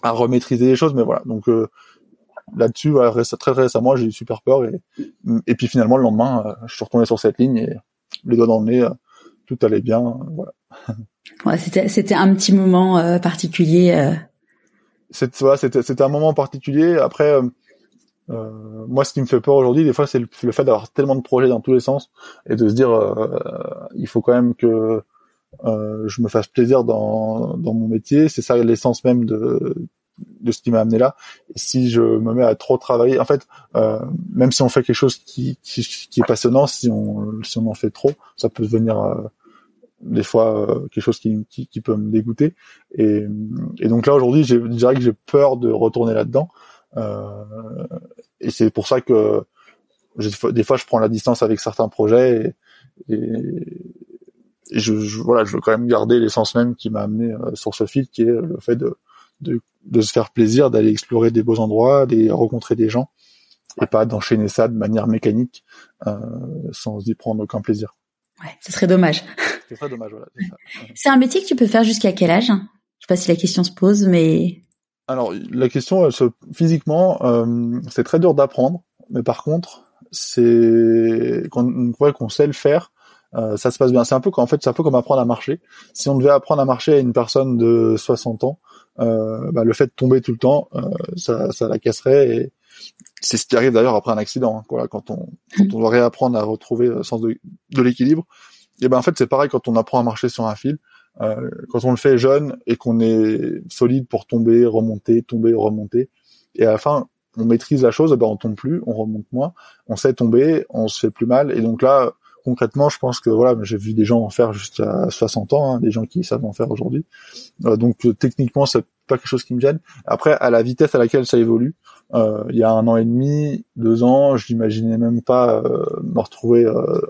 à remaîtriser les choses. Mais voilà, donc euh, là-dessus, très récemment, j'ai eu super peur et, et puis finalement le lendemain, euh, je suis retourné sur cette ligne et les doigts dans le nez, tout allait bien. Voilà. Ouais, c'était c'était un petit moment euh, particulier. Euh... C'était c'était un moment particulier. Après, euh, moi, ce qui me fait peur aujourd'hui, des fois, c'est le, le, fait d'avoir tellement de projets dans tous les sens et de se dire, il faut quand même que euh, je me fasse plaisir dans, dans mon métier. C'est ça l'essence même de, de ce qui m'a amené là. Si je me mets à trop travailler, en fait, euh, même si on fait quelque chose qui, qui, qui, est passionnant, si on, si on en fait trop, ça peut devenir euh, des fois euh, quelque chose qui, qui, qui, peut me dégoûter. Et, et donc là aujourd'hui, je dirais que j'ai peur de retourner là-dedans. Euh, et c'est pour ça que des fois je prends la distance avec certains projets et, et, et je, voilà, je veux quand même garder l'essence même qui m'a amené euh, sur ce fil, qui est le fait de, de, de se faire plaisir, d'aller explorer des beaux endroits, d'aller rencontrer des gens, et pas d'enchaîner ça de manière mécanique euh, sans y prendre aucun plaisir. Ouais, ce serait dommage. C'est très dommage, voilà. C'est un métier que tu peux faire jusqu'à quel âge? Je sais pas si la question se pose, mais. Alors la question, elle se... physiquement, euh, c'est très dur d'apprendre, mais par contre, c'est qu'on voit qu'on sait le faire, euh, ça se passe bien. C'est un peu en fait, c'est un peu comme apprendre à marcher. Si on devait apprendre à marcher à une personne de 60 ans, bah, le fait de tomber tout le temps, euh, ça, ça la casserait. Et c'est ce qui arrive d'ailleurs après un accident. Hein. Voilà, quand on, quand on doit réapprendre à retrouver le sens de, de l'équilibre. Et ben en fait, c'est pareil quand on apprend à marcher sur un fil. Euh, quand on le fait jeune et qu'on est solide pour tomber, remonter, tomber, remonter, et à la fin, on maîtrise la chose, ben on tombe plus, on remonte moins, on sait tomber, on se fait plus mal, et donc là, concrètement, je pense que voilà, j'ai vu des gens en faire jusqu'à 60 ans, hein, des gens qui savent en faire aujourd'hui. Euh, donc euh, techniquement, c'est pas quelque chose qui me gêne. Après, à la vitesse à laquelle ça évolue, euh, il y a un an et demi, deux ans, je n'imaginais même pas me retrouver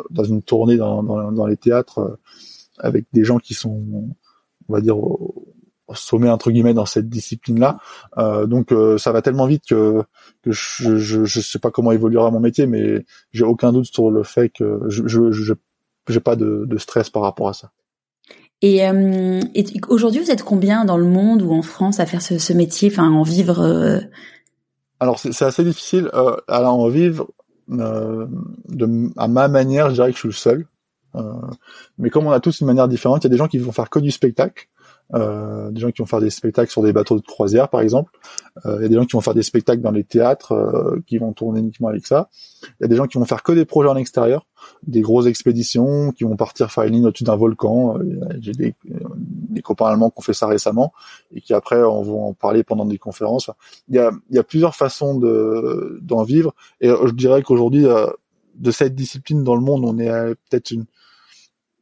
dans une tournée dans, les théâtres avec des gens qui sont, on va dire, sommet entre guillemets dans cette discipline-là. Euh, donc euh, ça va tellement vite que, que je, je, je sais pas comment évoluera mon métier, mais j'ai aucun doute sur le fait que je je, j'ai pas de, de, stress par rapport à ça. Et, euh, et aujourd'hui, vous êtes combien dans le monde ou en France à faire ce, ce métier, enfin en vivre? Alors c'est assez difficile à en vivre. de, à ma manière, je dirais que je suis le seul. mais comme on a tous une manière différente, il y a des gens qui vont faire que du spectacle euh, des gens qui vont faire des spectacles sur des bateaux de croisière par exemple. Euh, il y a des gens qui vont faire des spectacles dans les théâtres, euh, qui vont tourner uniquement avec ça. Il y a des gens qui vont faire que des projets en extérieur, des grosses expéditions, qui vont partir faire une ligne au-dessus d'un volcan. J'ai des, des, copains allemands qui ont fait ça récemment et qui après on va en parler pendant des conférences. Il y a, y a plusieurs façons de d'en vivre et je dirais qu'aujourd'hui de cette discipline dans le monde, on est peut-être une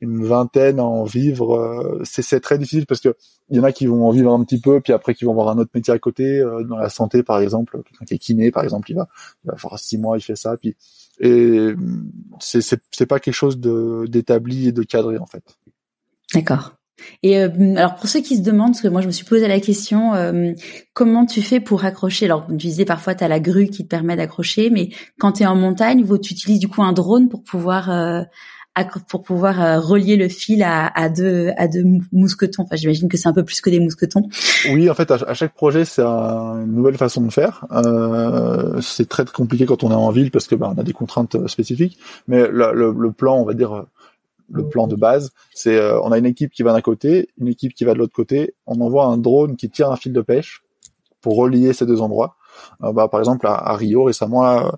une vingtaine à en vivre, euh, c'est très difficile parce que il y en a qui vont en vivre un petit peu, puis après qui vont avoir un autre métier à côté, euh, dans la santé par exemple, quelqu'un qui est kiné par exemple, il va, il va faire six mois, il fait ça, puis et c'est c'est pas quelque chose d'établi et de cadré en fait. D'accord. Et euh, alors pour ceux qui se demandent, parce que moi je me suis posé la question, comment tu fais pour accrocher? Alors tu disais parfois tu as la grue qui te permet d'accrocher, mais quand tu es en montagne, tu utilises du coup un drone pour pouvoir pour pouvoir euh, relier le fil à, deux mousquetons. Enfin, j'imagine que c'est un peu plus que des mousquetons. Oui, en fait, à, chaque projet, c'est une nouvelle façon de faire. Euh, c'est très compliqué quand on est en ville parce que bah, on a des contraintes euh, spécifiques. Mais le, plan, on va dire euh, le plan de base, c'est on a une équipe qui va d'un côté, une équipe qui va de l'autre côté. On envoie un drone qui tire un fil de pêche pour relier ces deux endroits. Euh, bah, par exemple à, Rio récemment,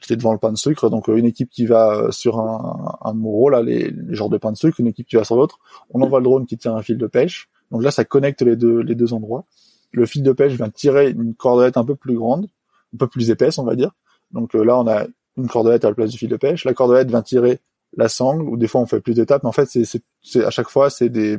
j'étais devant le pain de sucre, donc une équipe qui va sur un, un moreau, là, les, les genres de pain de sucre, une équipe qui va sur l'autre. On envoie le drone qui tient un fil de pêche. Donc là, ça connecte les deux, les deux endroits. Le fil de pêche vient tirer une cordelette un peu plus grande, un peu plus épaisse, on va dire. Donc là, on a une cordelette à la place du fil de pêche. La cordelette vient tirer la sangle, ou des fois on fait plus d'étapes, mais en fait, c'est à chaque fois, c'est des,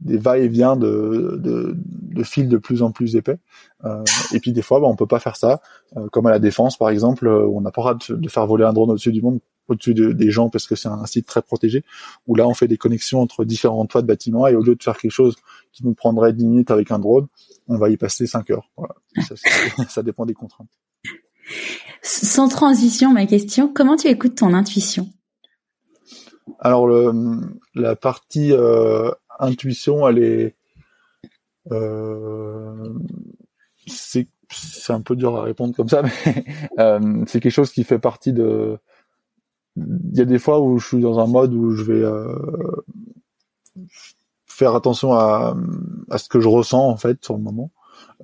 des va-et-vient de, de, de, fils de plus en plus épais. Euh, et puis des fois, bah, on peut pas faire ça, euh, comme à la défense par exemple, euh, où on n'a pas le droit de, faire voler un drone au-dessus du monde, au-dessus des gens, parce que c'est un site très protégé. Où là, on fait des connexions entre différents toits de bâtiments, et au lieu de faire quelque chose qui nous prendrait 10 minutes avec un drone, on va y passer 5 heures. Voilà. Ça, ça dépend des contraintes. Sans transition, ma question, comment tu écoutes ton intuition? Alors, le, la partie euh, intuition, elle est, euh, c'est un peu dur à répondre comme ça, mais euh, c'est quelque chose qui fait partie de. Il y a des fois où je suis dans un mode où je vais euh, faire attention à, à ce que je ressens en fait sur le moment.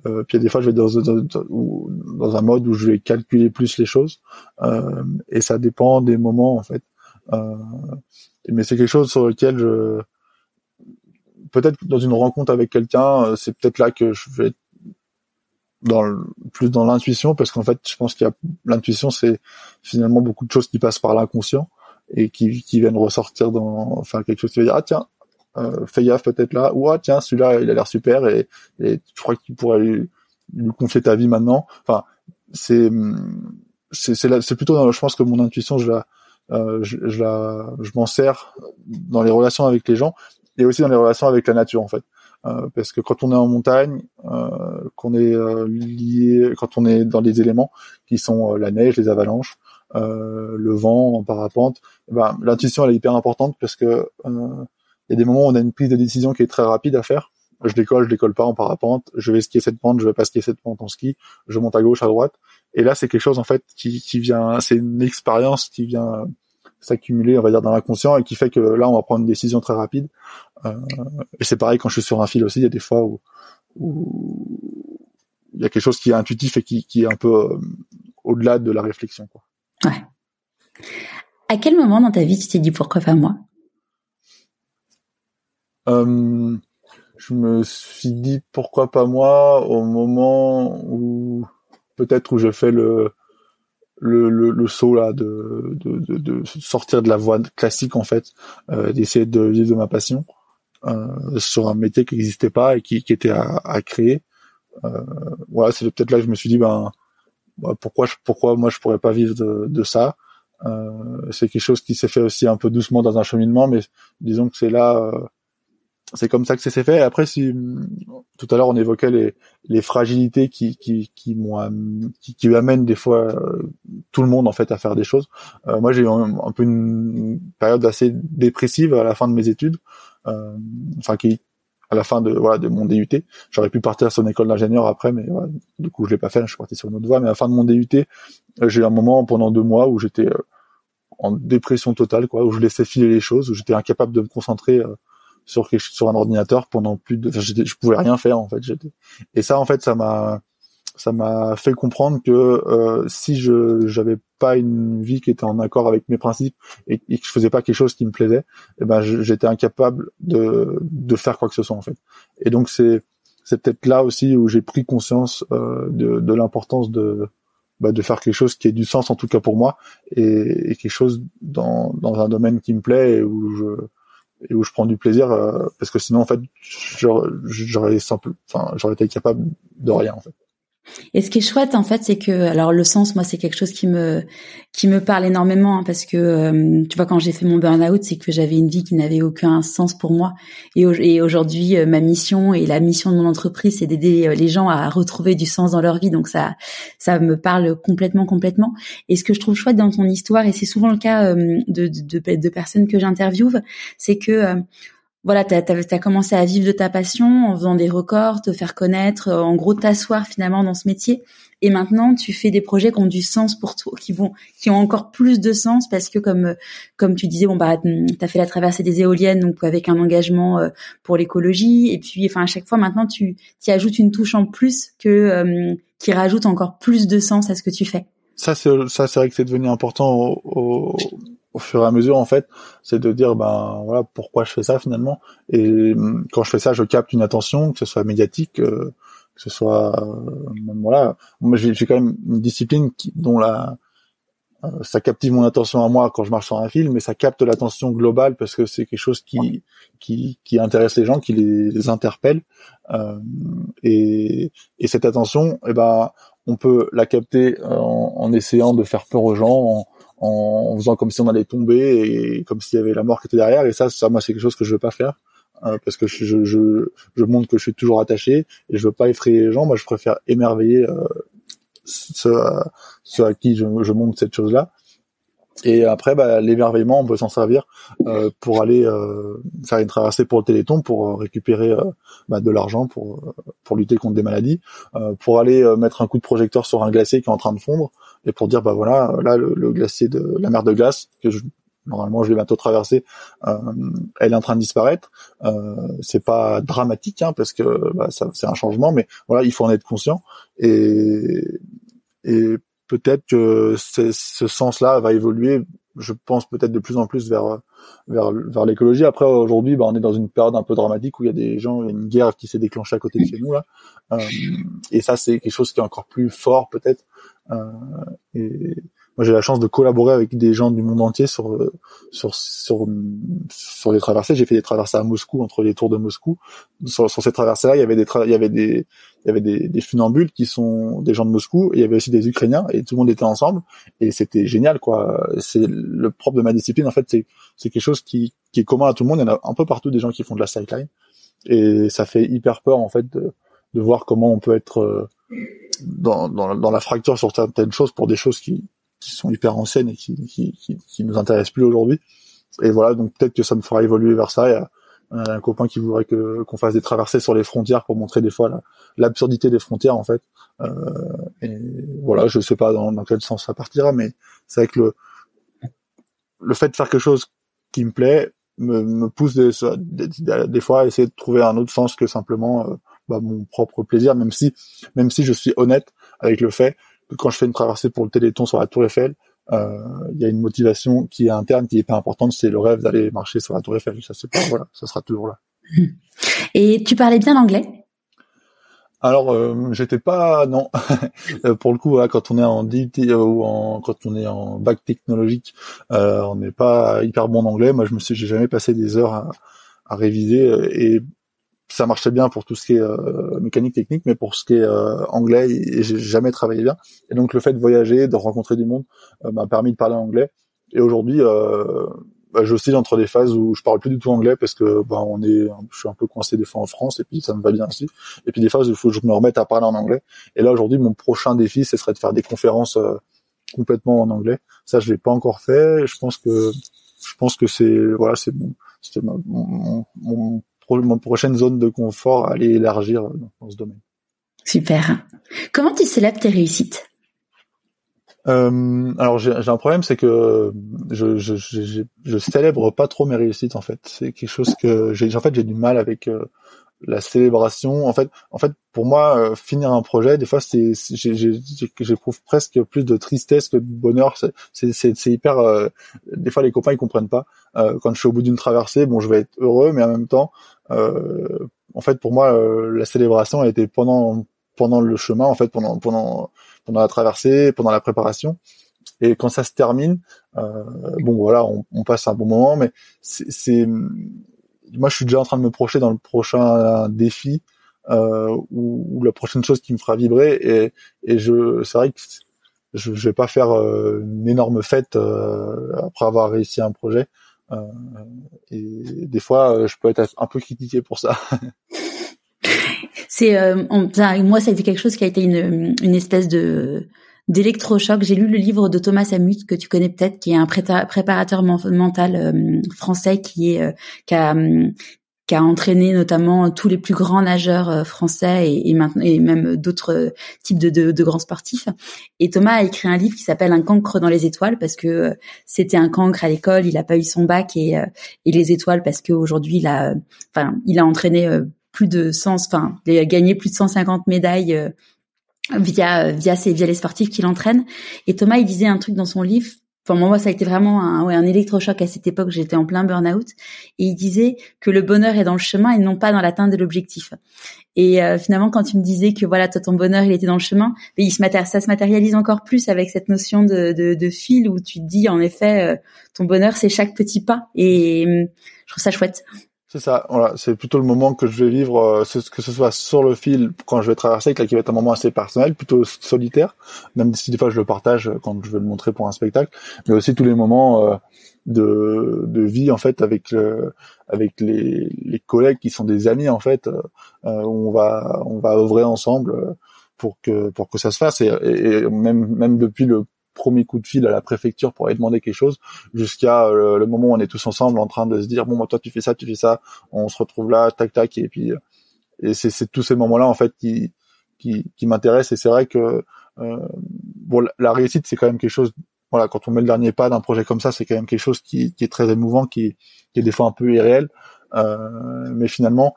Euh, puis il y a des fois je vais dans, dans, dans, un mode où je vais calculer plus les choses, et ça dépend des moments en fait. Mais c'est quelque chose sur lequel je peut-être dans une rencontre avec quelqu'un, euh, c'est peut-être là que je vais dans plus dans l'intuition parce qu'en fait, je pense qu'il y a l'intuition, c'est finalement beaucoup de choses qui passent par l'inconscient et qui, qui viennent ressortir dans enfin quelque chose qui va dire ah tiens euh, fais gaffe peut-être là ou ah tiens celui-là il a l'air super et, et je crois que tu pourrais lui, lui, confier ta vie maintenant. Enfin c'est c'est c'est plutôt dans, je pense que mon intuition je la euh, je, la je m'en sers dans les relations avec les gens et aussi dans les relations avec la nature en fait. Euh, parce que quand on est en montagne, euh, qu'on est euh, lié, quand on est dans des éléments qui sont euh, la neige, les avalanches, le vent en parapente, eh ben, l'intuition elle est hyper importante parce que il y a des moments où on a une prise de décision qui est très rapide à faire. Je décolle, je décolle pas en parapente, je vais skier cette pente, je vais pas skier cette pente en ski, je monte à gauche, à droite. Et là, c'est quelque chose en fait qui, qui vient, c'est une expérience qui vient s'accumuler, on va dire, dans l'inconscient et qui fait que là, on va prendre une décision très rapide. Euh, et c'est pareil quand je suis sur un fil aussi, il y a des fois où, il y a quelque chose qui est intuitif et qui, qui est un peu euh, au-delà de la réflexion. Quoi. Ouais. À quel moment dans ta vie tu t'es dit pourquoi pas moi? Euh, Je me suis dit pourquoi pas moi au moment où peut-être où je fais le le, le, le, saut là de, de, de, sortir de la voie classique en fait, euh, d'essayer de vivre de ma passion euh, sur un métier qui n'existait pas et qui, qui était à, à créer. Euh, voilà, c'est peut-être là que je me suis dit ben bah, pourquoi je, pourquoi moi je pourrais pas vivre de, de ça. Euh, c'est quelque chose qui s'est fait aussi un peu doucement dans un cheminement, mais disons que c'est là euh, c'est comme ça que c'est fait. Après, si tout à l'heure on évoquait les, les fragilités qui qui qui, qui, qui amènent des fois euh, tout le monde en fait à faire des choses. Euh, moi, j'ai eu un, peu une, période assez dépressive à la fin de mes études, euh, enfin qui à la fin de voilà de mon DUT. J'aurais pu partir sur une école d'ingénieur après, mais du coup je l'ai pas fait. Je suis parti sur une autre voie. Mais à la fin de mon DUT, j'ai eu un moment pendant deux mois où j'étais en dépression totale, quoi, où je laissais filer les choses, où j'étais incapable de me concentrer sur sur un ordinateur pendant plus de je pouvais rien faire en fait et ça en fait ça m'a ça m'a fait comprendre que euh, si je j'avais pas une vie qui était en accord avec mes principes et, que je faisais pas quelque chose qui me plaisait et eh ben j'étais incapable de de faire quoi que ce soit en fait. Et donc c'est c'est peut-être là aussi où j'ai pris conscience euh, de, de l'importance de bah, de faire quelque chose qui ait du sens en tout cas pour moi et, et quelque chose dans dans un domaine qui me plaît et où je et où je prends du plaisir euh, parce que sinon en fait j'aurais simple enfin j'aurais été capable de rien en fait et ce qui est chouette en fait, c'est que alors le sens, moi, c'est quelque chose qui me qui me parle énormément hein, parce que euh, tu vois quand j'ai fait mon burn-out, c'est que j'avais une vie qui n'avait aucun sens pour moi. Et, aujourd'hui, euh, ma mission et la mission de mon entreprise, c'est d'aider euh, les gens à retrouver du sens dans leur vie. Donc ça ça me parle complètement complètement. Et ce que je trouve chouette dans ton histoire, et c'est souvent le cas de, de, de, de personnes que j'interviewe, c'est que voilà, tu as, commencé à vivre de ta passion en faisant des records, te faire connaître, euh, en gros t'asseoir finalement dans ce métier. Et maintenant, tu fais des projets qui ont du sens pour toi, qui vont, qui ont encore plus de sens parce que comme, euh, comme tu disais, bon bah, t'as fait la traversée des éoliennes, donc avec un engagement euh, pour l'écologie. Et puis, enfin, à chaque fois maintenant, tu, tu ajoutes une touche en plus que, qui rajoute encore plus de sens à ce que tu fais. ça c'est ça c'est vrai que c'est devenu important au, au, au, fur et à mesure en fait, c'est de dire ben voilà pourquoi je fais ça finalement. Et hum, quand je fais ça, je capte une attention, que ce soit médiatique, euh, que ce soit euh, voilà. Moi j'ai quand même une discipline qui, dont la euh, ça captive mon attention à moi quand je marche sur un film, mais ça capte l'attention globale parce que c'est quelque chose qui, qui, qui intéresse les gens, qui les, interpelle. Euh, et, et, cette attention, eh ben, on peut la capter euh, en, en, essayant de faire peur aux gens, en, en, faisant comme si on allait tomber et comme s'il y avait la mort qui était derrière. Et ça, ça moi, c'est quelque chose que je veux pas faire. Euh, parce que je, je, je, montre que je suis toujours attaché et je veux pas effrayer les gens. Moi, je préfère émerveiller euh, ceux, à, à qui je, je montre cette chose-là. Et après, bah, l'émerveillement, on peut s'en servir euh, pour aller euh, faire une traversée pour le Téléthon, pour euh, récupérer euh, bah, de l'argent pour pour lutter contre des maladies, pour aller mettre un coup de projecteur sur un glacier qui est en train de fondre et pour dire bah voilà, là le, le glacier de la mer de glace que je, normalement je vais bientôt traverser, elle est en train de disparaître. c'est pas dramatique hein, parce que bah, c'est un changement, mais voilà, il faut en être conscient et et peut-être que ce sens-là va évoluer. Je pense peut-être de plus en plus vers vers, vers l'écologie. Après, aujourd'hui, bah, on est dans une période un peu dramatique où il y a des gens, il y a une guerre qui s'est déclenchée à côté de chez nous là, euh, et ça c'est quelque chose qui est encore plus fort peut-être. Euh, moi, j'ai la chance de collaborer avec des gens du monde entier sur sur sur sur les traversées. J'ai fait des traversées à Moscou entre les tours de Moscou. Sur, sur ces traversées-là, il y avait des il y avait des il y avait des, funambules qui sont des gens de Moscou et il y avait aussi des Ukrainiens et tout le monde était ensemble et c'était génial quoi. C'est le propre de ma discipline en fait, c'est c'est quelque chose qui qui est commun à tout le monde. Il y en a un peu partout des gens qui font de la sideline et ça fait hyper peur en fait de de voir comment on peut être euh, dans, dans la fracture sur certaines choses pour des choses qui qui sont hyper anciennes et qui, qui, qui, qui nous intéressent plus aujourd'hui. Et voilà, donc peut-être que ça me fera évoluer vers ça. Il y a un copain qui voudrait que qu'on fasse des traversées sur les frontières pour montrer des fois l'absurdité des frontières en fait. Euh, et voilà, je sais pas dans, dans quel sens ça partira, mais c'est vrai que le le fait de faire quelque chose qui me plaît me, me pousse des, des, des, fois à essayer de trouver un autre sens que simplement euh, bah, mon propre plaisir, même si même si je suis honnête avec le fait quand je fais une traversée pour le Téléthon sur la Tour Eiffel, euh, il y a une motivation qui est interne, qui est pas importante, c'est le rêve d'aller marcher sur la Tour Eiffel. Ça c'est pas voilà, ça sera toujours là. Et tu parlais bien l'anglais? Alors, euh, j'étais pas non. Euh, pour le coup, quand on est en DIT euh, ou en quand on est en bac technologique, euh, on n'est pas hyper bon en anglais. Moi, je me suis, j'ai jamais passé des heures à, à réviser et ça marchait bien pour tout ce qui est euh, mécanique technique, mais pour ce qui est euh, anglais, j'ai jamais travaillé bien. Et donc le fait de voyager, de rencontrer du monde, euh, m'a permis de parler anglais. Et aujourd'hui, bah, j'oscille entre des phases où je parle plus du tout anglais parce que bah, on est, je suis un peu coincé des fois en France et puis ça me va bien aussi. Et puis des phases où il faut que je me remette à parler en anglais. Et là aujourd'hui, mon prochain défi, ce serait de faire des conférences complètement en anglais. Ça, je l'ai pas encore fait. Je pense que je pense que c'est voilà, c'est c'était mon, mon, mon mon prochaine zone de confort à aller élargir dans ce domaine. Super. Comment tu célèbres tes réussites? Euh, alors j'ai un problème, c'est que je, je, je, je, célèbre pas trop mes réussites en fait. C'est quelque chose que j'ai en fait j'ai du mal avec euh, la célébration. En fait, en fait, pour moi, euh, finir un projet, des fois, c'est, j'éprouve presque plus de tristesse que de bonheur. C'est, hyper. Euh, des fois, les copains ils comprennent pas. Euh, quand je suis au bout d'une traversée, bon, je vais être heureux, mais en même temps, en fait, pour moi, la célébration a été pendant pendant le chemin, en fait, pendant pendant pendant la traversée, pendant la préparation. Et quand ça se termine, bon, voilà, on, on passe un bon moment, mais c'est moi, je suis déjà en train de me projeter dans le prochain défi euh, ou, la prochaine chose qui me fera vibrer. Et, et je, c'est vrai que je, je vais pas faire euh, une énorme fête euh, après avoir réussi un projet. Euh, et des fois, je peux être un peu critiqué pour ça. C'est moi, ça a été quelque chose qui a été une, une espèce de d'électrochoc. J'ai lu le livre de Thomas Samut que tu connais peut-être, qui est un préparateur mental euh, français qui est euh, qui a hum, qui a entraîné notamment tous les plus grands nageurs euh, français et, maintenant, et même d'autres types de, de, de, grands sportifs. Et Thomas a écrit un livre qui s'appelle Un cancre dans les étoiles parce que c'était un cancre à l'école, il a pas eu son bac et, et les étoiles parce qu'aujourd'hui il a, enfin, il a entraîné plus de 100, enfin, il a gagné plus de 150 médailles via via ses via les sportifs qui l'entraînent. Et Thomas, il disait un truc dans son livre Enfin, moi, ça a été vraiment un, ouais, un électrochoc à cette époque. J'étais en plein burn-out. Et il disait que le bonheur est dans le chemin et non pas dans l'atteinte de l'objectif. Et euh, finalement, quand tu me disais que voilà, toi, ton bonheur, il était dans le chemin, mais il se ça se matérialise encore plus avec cette notion de, de, de fil où tu te dis, en effet, euh, ton bonheur, c'est chaque petit pas. Et hum, je trouve ça chouette. C'est ça, voilà, c'est plutôt le moment que je vais vivre, euh, que ce soit sur le fil quand je vais traverser, qui va être un moment assez personnel, plutôt solitaire, même si des fois je le partage quand je veux le montrer pour un spectacle, mais aussi tous les moments euh, de, de vie en fait avec le, avec les, les collègues qui sont des amis en fait, euh, où on va on va œuvrer ensemble pour que pour que ça se fasse. Et, et même même depuis le premier coup de fil à la préfecture pour aller demander quelque chose, jusqu'à euh, le, moment où on est tous ensemble en train de se dire bon moi toi tu fais ça, tu fais ça, on se retrouve là, tac tac et puis euh, et c'est tous ces moments-là en fait qui qui, qui m'intéressent et c'est vrai que euh, bon la réussite c'est quand même quelque chose voilà quand on met le dernier pas d'un projet comme ça c'est quand même quelque chose qui, qui est très émouvant qui, qui est des fois un peu irréel euh, mais finalement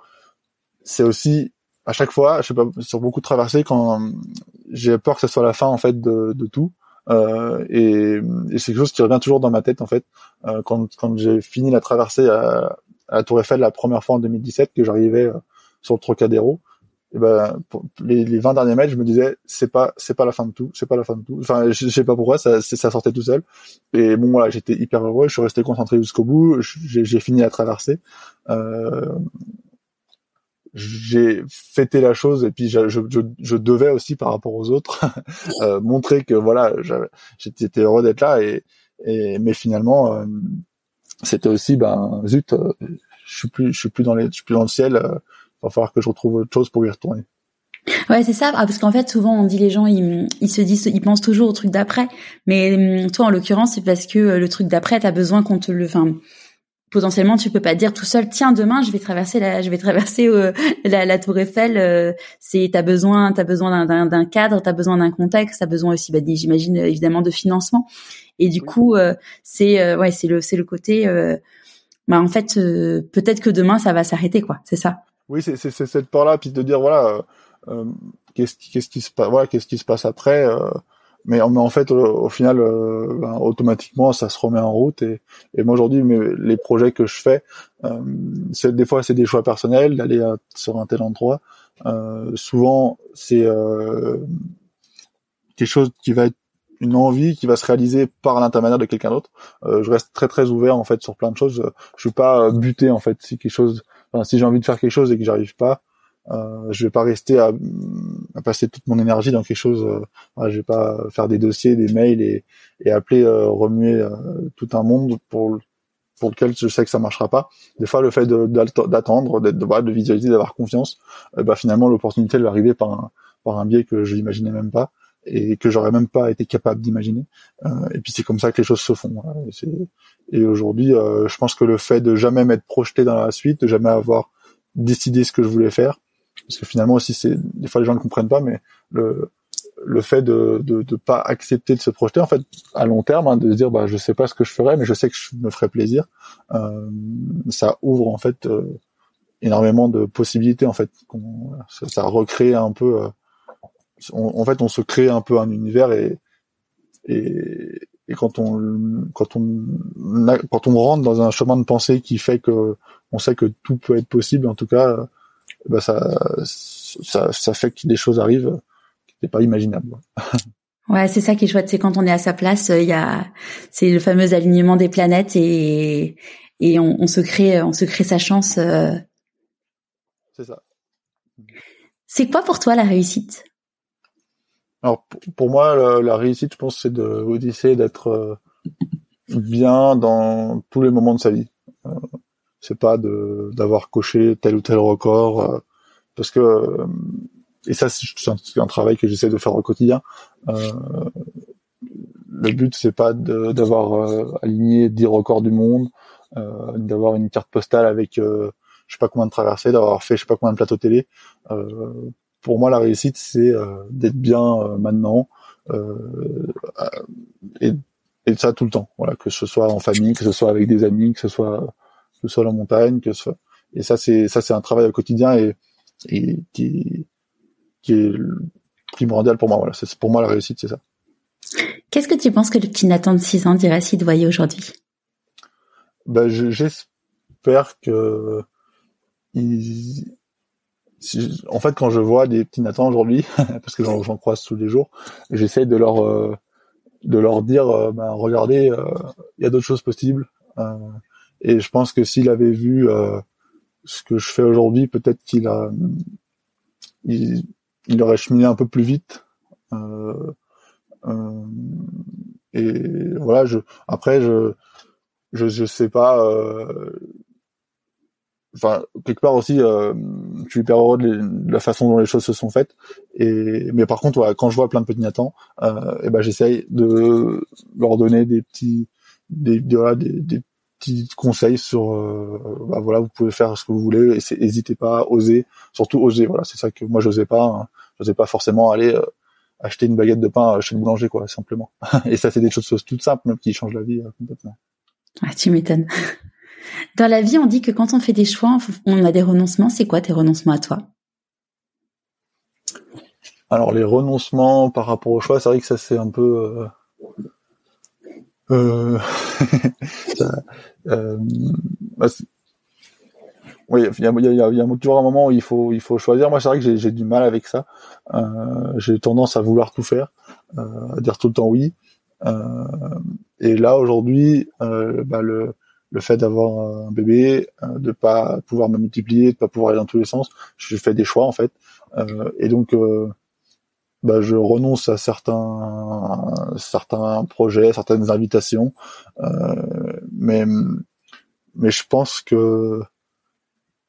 c'est aussi à chaque fois je sais pas sur beaucoup de traversées quand j'ai peur que ce soit la fin en fait de, de tout euh, et, et c'est quelque chose qui revient toujours dans ma tête en fait. Euh, quand quand j'ai fini la traversée à, à Tour Eiffel la première fois en 2017, que j'arrivais euh, sur le Trocadéro, et ben les, les 20 derniers mètres, je me disais c'est pas c'est pas la fin de tout, c'est pas la fin de tout. Enfin, je, je sais pas pourquoi ça ça sortait tout seul. Et bon voilà, j'étais hyper heureux, je suis resté concentré jusqu'au bout, j'ai fini la traversée. Euh, j'ai fêté la chose et puis je, je, je, devais aussi par rapport aux autres euh, montrer que voilà j'étais heureux d'être là et, et mais finalement euh, c'était aussi ben zut euh, je suis plus je suis plus dans les je suis plus dans le ciel euh, va falloir que je retrouve autre chose pour y retourner Ouais, c'est ça, ah, parce qu'en fait, souvent, on dit les gens, ils, ils se disent, ils pensent toujours au truc d'après. Mais hum, toi, en l'occurrence, c'est parce que le truc d'après, t'as besoin qu'on te le, enfin, potentiellement tu peux pas dire tout seul tiens demain je vais traverser la je vais traverser euh, la, la, tour Eiffel euh, c'est t'as besoin t'as besoin d'un cadre t'as besoin d'un contexte t'as besoin aussi bah, j'imagine évidemment de financement. Et du coup euh, c'est ouais c'est le c'est le côté bah en fait peut-être que demain ça va s'arrêter quoi. C'est ça. Oui c'est c'est cette part là puis de dire voilà qu'est-ce qu'est-ce qui se passe voilà qu'est-ce qui se passe après mais, en fait au, final euh, ben, automatiquement ça se remet en route et, et moi aujourd'hui les projets que je fais euh, c'est des fois c'est des choix personnels d'aller sur un tel endroit euh, souvent c'est euh, quelque chose qui va être une envie qui va se réaliser par l'intermédiaire de quelqu'un d'autre. Euh, je reste très très ouvert en fait sur plein de choses. Je suis pas buté en fait si quelque chose, enfin, si j'ai envie de faire quelque chose et que j'arrive pas, euh, je vais pas rester à, à, passer toute mon énergie dans quelque chose. Euh, je vais pas faire des dossiers, des mails et, et appeler, euh, remuer euh, tout un monde pour pour lequel je sais que ça marchera pas. Des fois, le fait d'attendre, d'être de, de, visualiser, d'avoir confiance, euh, bah, finalement, l'opportunité elle va arriver par un, par un biais que je n'imaginais même pas et que j'aurais même pas été capable d'imaginer. Euh, et puis c'est comme ça que les choses se font. Et, et aujourd'hui, je pense que le fait de jamais m'être projeté dans la suite, de jamais avoir décidé ce que je voulais faire, parce que finalement aussi c'est des fois les gens ne comprennent pas mais le le fait de, de de pas accepter de se projeter en fait à long terme hein, de se dire bah je sais pas ce que je ferai mais je sais que je me ferai plaisir euh, ça ouvre en fait euh, énormément de possibilités en fait ça, ça, recrée un peu euh, en fait on se crée un peu un univers et et, et quand on quand on quand on rentre dans un chemin de pensée qui fait que on sait que tout peut être possible en tout cas bah ça, ça, ça fait que des choses arrivent qui n'étaient pas imaginables. Ouais, c'est ça qui est chouette, c'est quand on est à sa place, il y a, c'est le fameux alignement des planètes et et on, on se crée, on se crée sa chance. Euh. C'est ça. C'est quoi pour toi la réussite? Alors pour moi, la, la, réussite, je pense, c'est de d'être euh, bien dans tous les moments de sa vie. C'est pas de d'avoir coché tel ou tel record euh, parce que euh, et ça c'est un, travail que j'essaie de faire au quotidien. Euh, le but c'est pas d'avoir aligné 10 records du monde d'avoir une carte postale avec je sais pas combien de traversées d'avoir fait je sais pas combien de plateaux télé. Pour moi la réussite c'est d'être bien maintenant et et ça tout le temps. Voilà que ce soit en famille que ce soit avec des amis que ce soit ce soit la montagne, que ce soit... et ça c'est ça c'est un travail au quotidien et, et qui qui est primordial pour moi. Voilà, c'est pour moi la réussite, c'est ça. Qu'est-ce que tu penses que le petit Nathan de 6 ans dirait s'il te voyait aujourd'hui? Ben, J'espère que il... en fait, quand je vois des petits Nathan aujourd'hui, parce que j'en croise tous les jours, j'essaye de leur euh, de leur dire, euh, ben, regardez, euh, il y a d'autres choses possibles. Et je pense que s'il avait vu ce que je fais aujourd'hui, peut-être qu'il a il, aurait cheminé un peu plus vite. Euh, euh, et voilà, après je je sais pas. Euh, enfin quelque part aussi, euh, je suis hyper heureux de, la façon dont les choses se sont faites. Et mais par contre, quand je vois plein de petits Nathan, euh, et ben j'essaye de leur donner des petits des, des, petits conseils sur euh, bah voilà vous pouvez faire ce que vous voulez et n'hésitez pas oser surtout oser voilà c'est ça que moi j'osais pas hein. j'osais pas forcément aller euh, acheter une baguette de pain chez le boulanger, quoi, simplement. et ça, c'est des choses toutes simples, même qui changent la vie euh, complètement. Ah, tu m'étonnes. Dans la vie, on dit que quand on fait des choix, on a des renoncements. C'est quoi tes renoncements à toi? Alors, les renoncements par rapport au choix, c'est vrai que ça, c'est un peu... Euh... euh. Bah, oui, il y a, toujours un moment où il faut, choisir. Moi, c'est vrai que j'ai du mal avec ça. Euh, j'ai tendance à vouloir tout faire, euh, à dire tout le temps oui. Et là, aujourd'hui, bah, le, le fait d'avoir un bébé, de pas pouvoir me multiplier, de pas pouvoir aller dans tous les sens, je fais des choix en fait. et donc, bah, je renonce à certains, certains projets, certaines invitations. mais, mais je pense que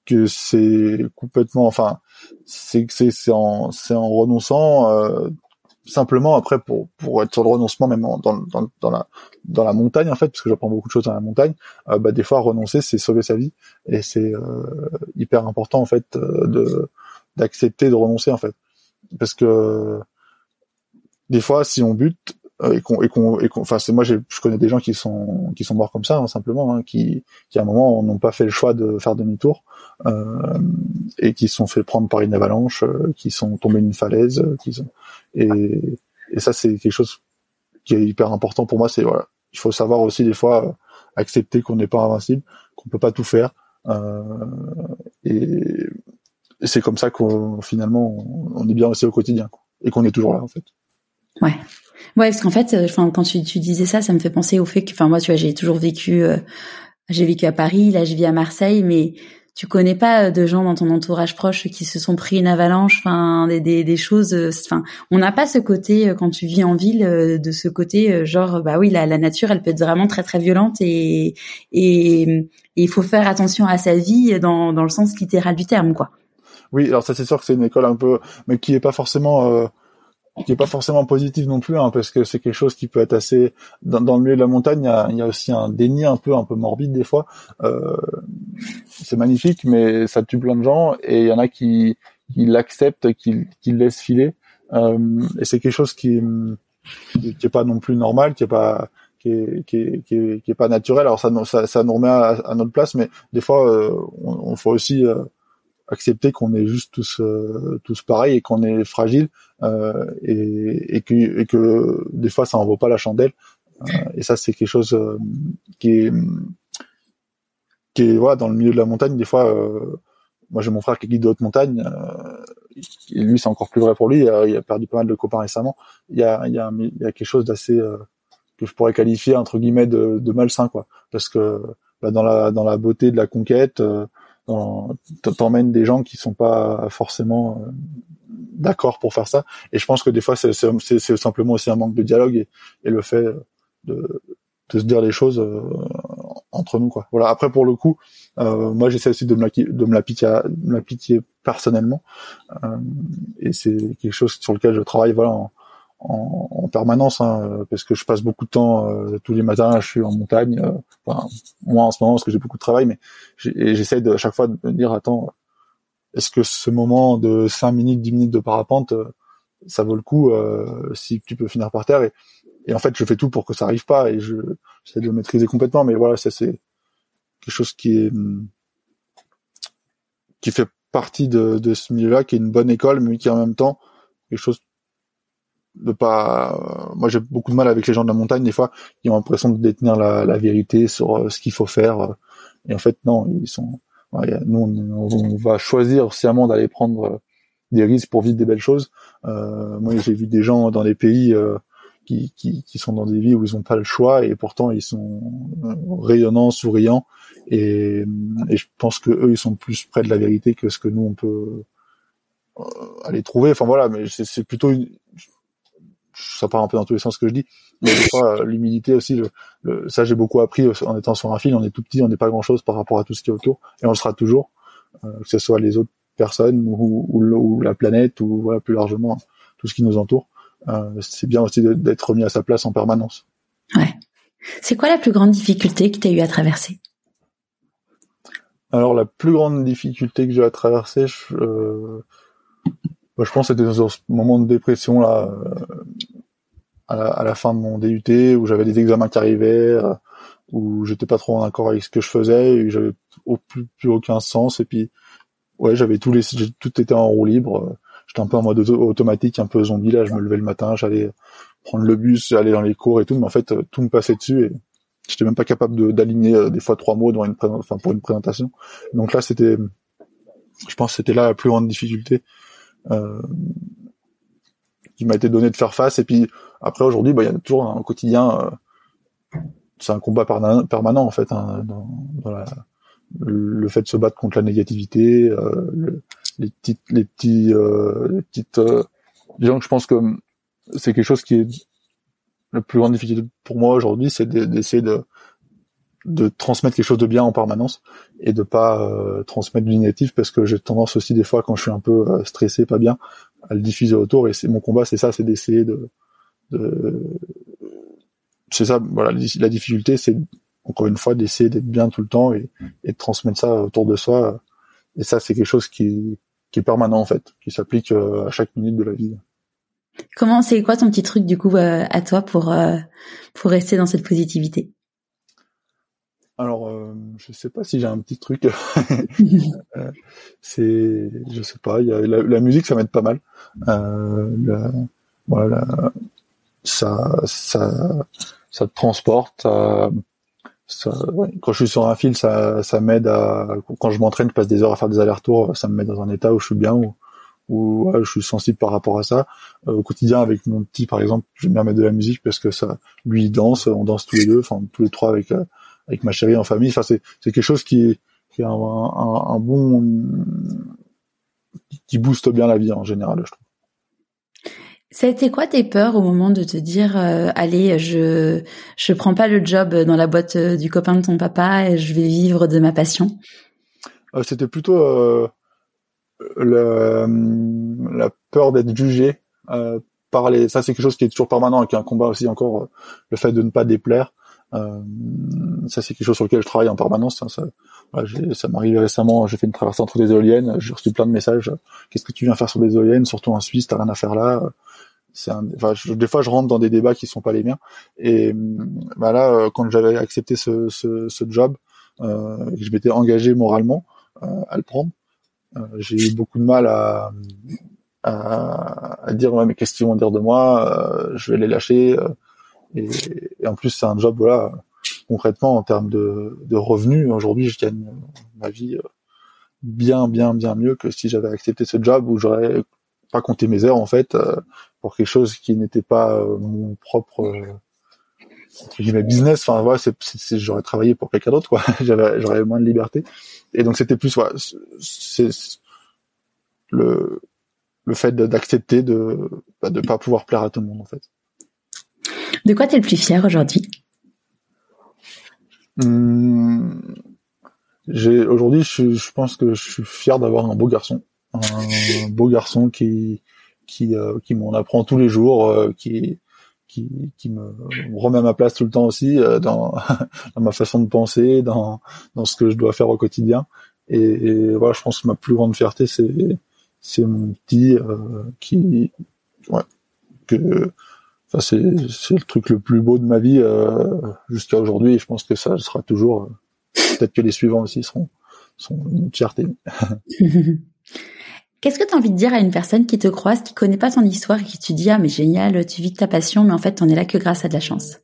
que c'est complètement, enfin, c'est c'est c'est en c'est en renonçant euh, simplement après pour pour être sur le renoncement même dans dans dans la dans la montagne en fait parce que j'apprends beaucoup de choses dans la montagne euh, bah des fois renoncer c'est sauver sa vie et c'est euh, hyper important en fait de d'accepter de renoncer en fait parce que des fois si on bute euh, et qu'on et qu'on et enfin c'est moi je connais des gens qui sont qui sont morts comme ça hein, simplement hein, qui qui à un moment n'ont pas fait le choix de faire demi-tour euh, et qui sont fait prendre par une avalanche euh, qui sont tombés d'une falaise euh, qui sont et et ça c'est quelque chose qui est hyper important pour moi c'est voilà il faut savoir aussi des fois accepter qu'on n'est pas invincible qu'on peut pas tout faire et, et c'est comme ça qu'on finalement on est bien aussi au quotidien quoi, et qu'on est toujours là en fait. Ouais. Ouais, parce qu'en fait, euh, enfin, quand tu, disais ça, ça me fait penser au fait que, enfin, moi, tu vois, j'ai toujours vécu, euh, j'ai vécu à Paris, là, je vis à Marseille, mais tu connais pas de gens dans ton entourage proche qui se sont pris une avalanche, enfin, des, des, choses, euh, enfin, on n'a pas ce côté quand tu vis en ville, de ce côté, genre, bah oui, la, la nature, elle peut être vraiment très très violente et et il faut faire attention à sa vie dans dans le sens littéral du terme, quoi. Oui, alors ça c'est sûr que c'est une école un peu, mais qui est pas forcément qui est pas forcément positif non plus, hein, parce que c'est quelque chose qui peut être assez dans, le milieu de la montagne. Il y, a, aussi un déni un peu un peu morbide des fois. Euh, c'est magnifique, mais ça tue plein de gens et il y en a qui, qui l'acceptent, qui, qui le laissent filer. Euh, et c'est quelque chose qui, qui est pas non plus normal, qui est pas qui est, qui est, qui est, qui est pas naturel. Alors ça, ça, ça nous remet à, à, notre place, mais des fois, euh, on, on, faut aussi euh, accepter qu'on est juste tous euh, tous pareils et qu'on est fragile euh, et, et, que, et que des fois ça en vaut pas la chandelle. Euh, et ça c'est quelque chose euh, qui est qui est voilà dans le milieu de la montagne des fois euh, moi j'ai mon frère qui guide de haute montagne et lui c'est encore plus vrai pour lui. Il a, perdu pas mal de copains récemment. Il y a il y a, il y a quelque chose d'assez que je pourrais qualifier entre guillemets de, de malsain quoi. Parce que bah, dans la dans la beauté de la conquête t'emmènes des gens qui sont pas forcément euh, d'accord pour faire ça. Et je pense que des fois, c'est simplement aussi un manque de dialogue et, le fait de, de, se dire les choses euh, entre nous, quoi. Voilà. Après, pour le coup, euh, moi, j'essaie aussi de me la, de me personnellement, euh, et c'est quelque chose sur lequel je travaille, voilà, en, en permanence, hein, parce que je passe beaucoup de temps euh, tous les matins. Je suis en montagne, euh, enfin, moi en ce moment parce que j'ai beaucoup de travail, mais j'essaie de à chaque fois de me dire attends, est-ce que ce moment de 5 minutes, 10 minutes de parapente, euh, ça vaut le coup si tu peux finir par terre? Et, et, en fait, je fais tout pour que ça arrive pas et je j'essaie de le maîtriser complètement. Mais voilà, ça c'est quelque chose qui est qui fait partie de, de ce milieu-là, qui est une bonne école, mais qui en même temps quelque chose de pas. moi, j'ai beaucoup de mal avec les gens de la montagne des fois, qui ont l'impression de détenir la, la vérité sur ce qu'il faut faire. Et en fait, non, ils sont. nous, on, va choisir sciemment d'aller prendre des risques pour vivre des belles choses. moi, j'ai vu des gens dans des pays qui, qui, qui, sont dans des vies où ils n'ont pas le choix et pourtant ils sont rayonnants, souriants et, et, je pense que eux ils sont plus près de la vérité que ce que nous on peut euh, aller trouver. Enfin voilà, mais c'est plutôt une, ça part un peu dans tous les sens ce que je dis, mais des fois l'humilité aussi, le, ça j'ai beaucoup appris en étant sur un fil. On est tout petit, on n'est pas grand chose par rapport à tout ce qui est autour et on le sera toujours, euh, que ce soit les autres personnes ou, ou, ou la planète ou voilà plus largement tout ce qui nous entoure. Euh, c'est bien aussi d'être remis à sa place en permanence. Ouais. C'est quoi la plus grande difficulté que tu as eu à traverser? Alors la plus grande difficulté que j'ai à traverser, je, euh, bah, je pense que c'était dans ce moment de dépression là, euh, à, la, à, la, fin de mon DUT, où j'avais des examens qui arrivaient, euh, où j'étais pas trop en accord avec ce que je faisais, et j'avais plus, plus aucun sens, et puis ouais, j'avais tout les, tout était en roue libre j'étais un peu en mode automatique, un peu zombie là. Je me levais le matin, j'allais prendre le bus, j'allais dans les cours et tout, mais en fait euh, tout me passait dessus et j'étais même pas capable d'aligner euh, des fois trois mots dans une enfin pour une présentation. Donc là c'était, je pense c'était là la plus grande difficulté euh, qui m'a été donnée de faire face. Et puis après aujourd'hui, bah il y a toujours un quotidien. Euh, c'est un combat permanent en fait hein, dans, la, le fait de se battre contre la négativité, euh, le, les petites, les petits, euh, les petites. Euh, disons que je pense que c'est quelque chose qui est la plus grande difficulté pour moi aujourd'hui, c'est d'essayer de, de transmettre quelque chose de bien en permanence et de pas euh, transmettre du négatif parce que j'ai tendance aussi des fois quand je suis un peu euh, stressé, pas bien, à le diffuser autour et c'est mon combat, c'est ça, c'est d'essayer de, de c'est ça, voilà, la difficulté, c'est encore une fois d'essayer d'être bien tout le temps et, et, de transmettre ça autour de soi. Et ça, c'est quelque chose qui, qui est permanent en fait, qui s'applique euh, à chaque minute de la vie. Comment, c'est quoi ton petit truc du coup euh, à toi pour pour rester dans cette positivité? Alors, je sais pas si j'ai un petit truc. c'est, je sais pas. Y a la, musique, ça m'aide pas mal. La, voilà, ça, ça, ça te transporte. Ça, ça, quand je suis sur un fil, ça, ça m'aide à quand je m'entraîne, je passe des heures à faire des allers-retours, ça me met dans un état où je suis bien, où, où je suis sensible par rapport à ça. Euh, au quotidien, avec mon petit, par exemple, j'aime bien mettre de la musique parce que ça, lui, il danse, on danse tous les deux, enfin tous les trois avec euh, avec ma chérie en famille. Enfin, c'est quelque chose qui qui est un, un, un bon qui booste bien la vie en général, je trouve. Ça a été quoi tes peurs au moment de te dire euh, allez je je prends pas le job dans la boîte euh, du copain de ton papa et je vais vivre de ma passion? Euh, C'était plutôt euh, la, la, peur d'être jugé par les ça c'est quelque chose qui est toujours permanent et qui est un combat aussi encore le fait de ne pas déplaire ça c'est quelque chose sur lequel je travaille en permanence hein, ça. Voilà, arrivé récemment j'ai fait une traversée entre des éoliennes j'ai reçu plein de messages qu'est-ce que tu viens faire sur des éoliennes surtout en Suisse t'as rien à faire là? Des fois je rentre dans des débats qui sont pas les miens. Et bah là euh, quand j'avais accepté ce, job euh, je m'étais engagé moralement euh, à le prendre. J'ai eu beaucoup de mal à dire ouais mais qu'est-ce qu'ils vont dire de moi? Je vais les lâcher et, et, en plus c'est un job voilà concrètement en termes de, revenus aujourd'hui je gagne ma vie bien bien bien mieux que si j'avais accepté ce job où j'aurais pas compté mes heures en fait pour quelque chose qui n'était pas euh, mon propre euh, business. Enfin voilà j'aurais travaillé pour quelqu'un d'autre quoi. J'aurais moins de liberté. Et donc c'était plus voilà, c'est le fait d'accepter de bah, de pas pouvoir plaire à tout le monde en fait. De quoi tu es le plus fier aujourd'hui? Hum, j'ai aujourd'hui je, je pense que je suis fier d'avoir un beau garçon un beau garçon qui qui, euh, qui m'en apprend tous les jours, euh, qui, qui, qui me remet à ma place tout le temps aussi euh, dans, dans, ma façon de penser, dans, dans ce que je dois faire au quotidien. Et, et voilà, je pense que ma plus grande fierté, c'est c'est mon petit qui, ouais, que, enfin c'est c'est le truc le plus beau de ma vie jusqu'à aujourd'hui. Et je pense que ça sera toujours. Peut-être que les suivants aussi seront sont une fierté. Qu'est-ce que tu as envie de dire à une personne qui te croise, qui connaît pas ton histoire et qui te dit ah mais génial, tu vis de ta passion, mais en fait t'en es là que grâce à de la chance.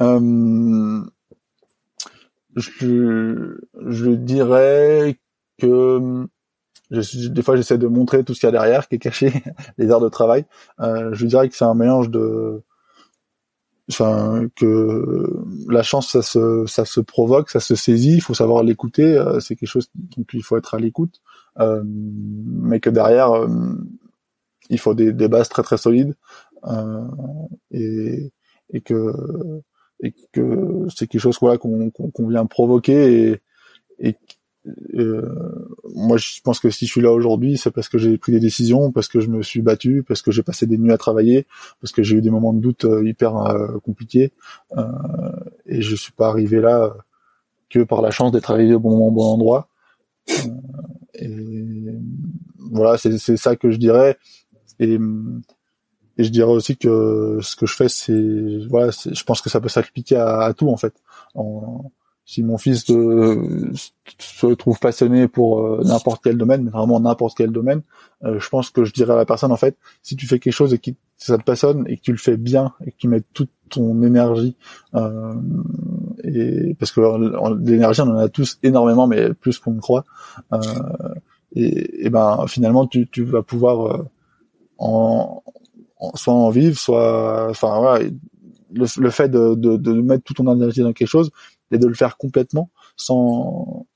Euh, je, je dirais que je, des fois j'essaie de montrer tout ce qu'il y a derrière, qui est caché, les heures de travail. Euh, je dirais que c'est un mélange de enfin que la chance ça se ça se provoque ça se saisit il faut savoir l'écouter euh, c'est quelque chose donc il faut être à l'écoute euh, mais que derrière euh, il faut des, des, bases très très solides euh, et et que et que c'est quelque chose voilà qu'on qu'on vient provoquer et et euh, moi, je pense que si je suis là aujourd'hui, c'est parce que j'ai pris des décisions, parce que je me suis battu, parce que j'ai passé des nuits à travailler, parce que j'ai eu des moments de doute euh, hyper euh, compliqués, et je suis pas arrivé là que par la chance d'être arrivé au bon moment, au bon endroit. et voilà, c'est ça que je dirais. Et, je dirais aussi que ce que je fais, c'est voilà, je pense que ça peut s'appliquer à, tout en fait. Si mon fils se trouve passionné pour euh, n'importe quel domaine, vraiment n'importe quel domaine, euh, je pense que je dirais à la personne en fait, si tu fais quelque chose et que ça te passionne et que tu le fais bien et que tu mets toute ton énergie, euh, et parce que l'énergie on en a tous énormément, mais plus qu'on ne croit, et, et, ben finalement tu, tu vas pouvoir en, soit en vivre, soit, enfin voilà, le, le fait de, de, de mettre toute ton énergie dans quelque chose et de le faire complètement sans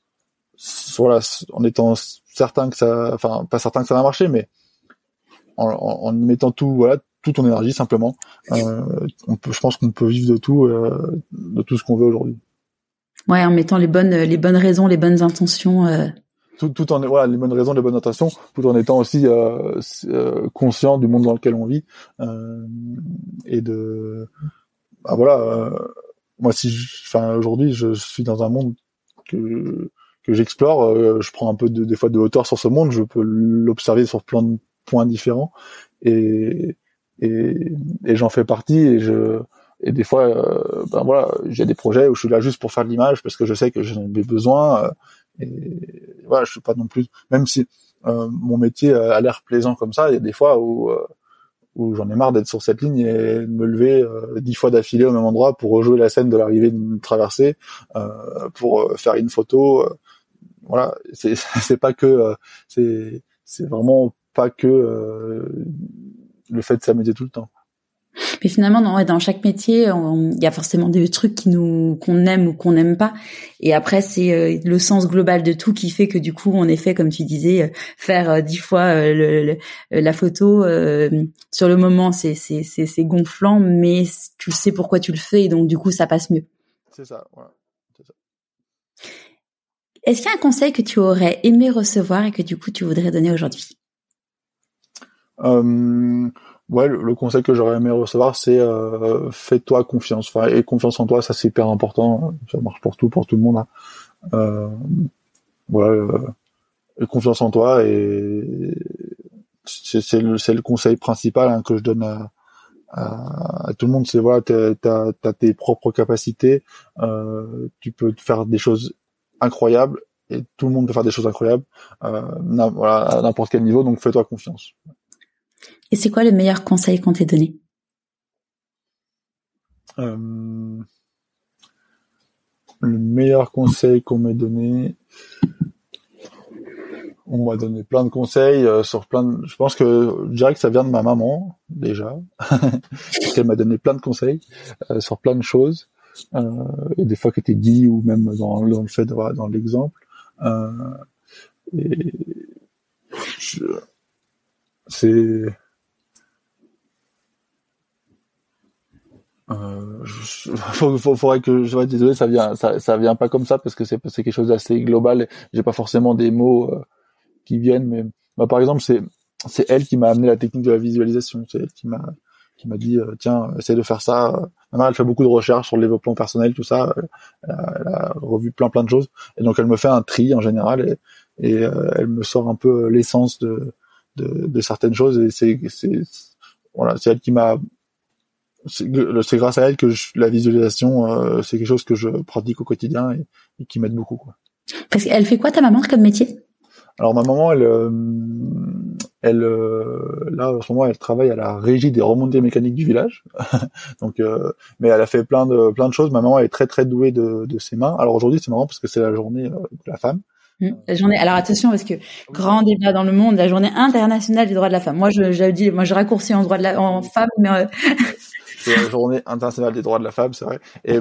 voilà en étant certain que ça enfin pas certain que ça va marcher mais en, en, mettant tout voilà toute ton énergie simplement euh, on peut je pense qu'on peut vivre de tout euh, de tout ce qu'on veut aujourd'hui ouais en mettant les bonnes les bonnes raisons les bonnes intentions euh. tout, tout en voilà les bonnes raisons les bonnes intentions tout en étant aussi conscient du monde dans lequel on vit et de bah, voilà moi, si, enfin, aujourd'hui, je suis dans un monde que que j'explore. Euh, je prends un peu de, des fois de hauteur sur ce monde. Je peux l'observer sur plein de points différents et et, et j'en fais partie. Et je et des fois, euh, ben voilà, j'ai des projets où je suis là juste pour faire de l'image parce que je sais que j'en ai besoin. Euh, et voilà, je suis pas non plus, même si mon métier a l'air plaisant comme ça, il y a des fois où où j'en ai marre d'être sur cette ligne et de me lever euh, dix fois d'affilée au même endroit pour rejouer la scène de l'arrivée d'une traversée, euh, pour euh, faire une photo. Voilà, c'est pas que c'est c'est vraiment pas que le fait de s'amuser tout le temps. Mais finalement, dans, dans chaque métier, il y a forcément des trucs qui nous qu'on aime ou qu'on n'aime pas. Et après, c'est euh, le sens global de tout qui fait que du coup, en effet, comme tu disais, euh, faire euh, dix fois le, la photo sur le moment, c'est c'est c'est gonflant, mais tu sais pourquoi tu le fais, et donc du coup, ça passe mieux. C'est ça. Voilà. Est-ce qu'il y a un conseil que tu aurais aimé recevoir et que du coup tu voudrais donner aujourd'hui? Euh, ouais, le, conseil que j'aurais aimé recevoir, c'est euh, fais-toi confiance. Enfin, et confiance en toi, ça c'est hyper important. Ça marche pour tout, pour tout le monde. Hein. Euh, voilà, euh, confiance en toi et c'est le, le conseil principal hein, que je donne à, à, tout le monde. C'est voilà, t'as as, tes propres capacités, euh, tu peux faire des choses incroyables et tout le monde peut faire des choses incroyables, euh, voilà, à n'importe quel niveau. Donc fais-toi confiance. Et c'est quoi le meilleur conseil qu'on t'ait donné? Euh, Le meilleur conseil qu'on m'ait donné, on m'a donné plein de conseils euh, sur plein de... Je pense que je dirais que ça vient de ma maman déjà, parce m'a donné plein de conseils euh, sur plein de choses, et des fois qui étaient dit ou même dans, le fait dans l'exemple. et c'est Euh, faudrait que je sois désolé, ça vient, ça, ça vient pas comme ça parce que c'est quelque chose d'assez global. J'ai pas forcément des mots euh, qui viennent, mais bah, par exemple c'est c'est elle qui m'a amené la technique de la visualisation. C'est elle qui m'a qui m'a dit euh, tiens essaie de faire ça. Maintenant elle fait beaucoup de recherches sur le développement personnel, tout ça. Elle a, revu plein plein de choses et donc elle me fait un tri en général et, et euh, elle me sort un peu l'essence de, de, de certaines choses et c'est voilà c'est elle qui m'a c'est grâce à elle que la visualisation, euh, c'est quelque chose que je pratique au quotidien et, qui m'aide beaucoup. Quoi. Parce qu'elle fait quoi ta maman comme métier? Alors ma maman, elle, euh, elle, euh, là en ce moment, elle travaille à la régie des remontées mécaniques du village. Donc, euh, mais elle a fait plein de plein de choses. Ma maman est très très douée de, de ses mains. Alors aujourd'hui, c'est marrant parce que c'est la journée de la femme. Mmh. La journée. Alors attention parce que grand débat dans le monde, la journée internationale des droits de la femme. Moi, je, je dis, moi, je raccourcis en droit de la en femme, mais c'est la journée internationale des droits de la femme, c'est vrai. Et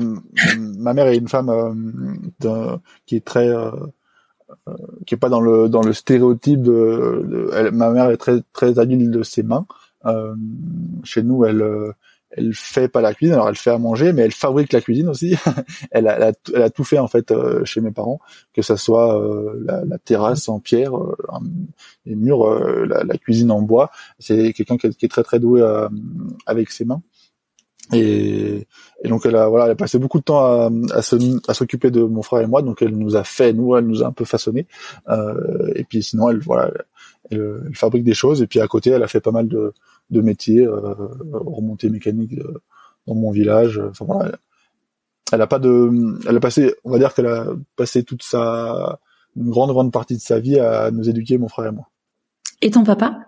ma mère est une femme qui est très euh, qui est pas dans le dans le stéréotype de, elle, ma mère est très très habile de ses mains. Euh, chez nous, elle euh, elle fait pas la cuisine, alors elle fait à manger, mais elle fabrique la cuisine aussi. elle, a, elle, a, tout fait en fait euh, chez mes parents, que ça soit la, la, terrasse en pierre, les murs, la, la, cuisine en bois. C'est quelqu'un qui, qui, est très très doué avec ses mains. Et, et, donc elle a voilà, elle a passé beaucoup de temps à, à s'occuper de mon frère et moi, donc elle nous a fait, nous, elle nous a un peu façonné. Euh, et puis sinon, elle voilà, elle, elle, fabrique des choses. Et puis à côté, elle a fait pas mal de, de métiers, euh, remontée mécanique dans mon village. Enfin voilà, elle a pas de, elle a passé, on va dire qu'elle a passé toute sa, une grande grande partie de sa vie à nous éduquer, mon frère et moi. Et ton papa?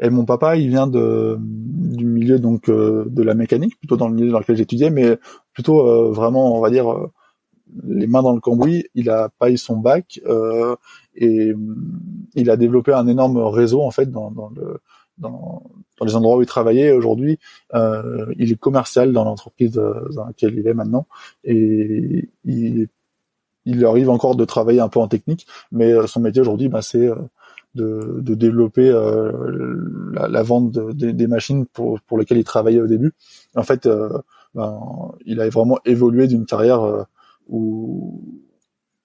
Et mon papa, il vient de du milieu donc euh, de la mécanique, plutôt dans le milieu dans lequel j'étudiais, mais plutôt euh, vraiment, on va dire, euh, les mains dans le cambouis. Il a pas eu son bac et il a développé un énorme réseau en fait dans, dans le dans, dans, les endroits où il travaillait aujourd'hui. il est commercial dans l'entreprise dans laquelle il est maintenant et il il arrive encore de travailler un peu en technique, mais son métier aujourd'hui, bah, c'est de, de développer euh, la, la, vente de, des machines pour, pour lesquelles il travaillait au début. En fait, euh, ben, il a vraiment évolué d'une carrière euh, où,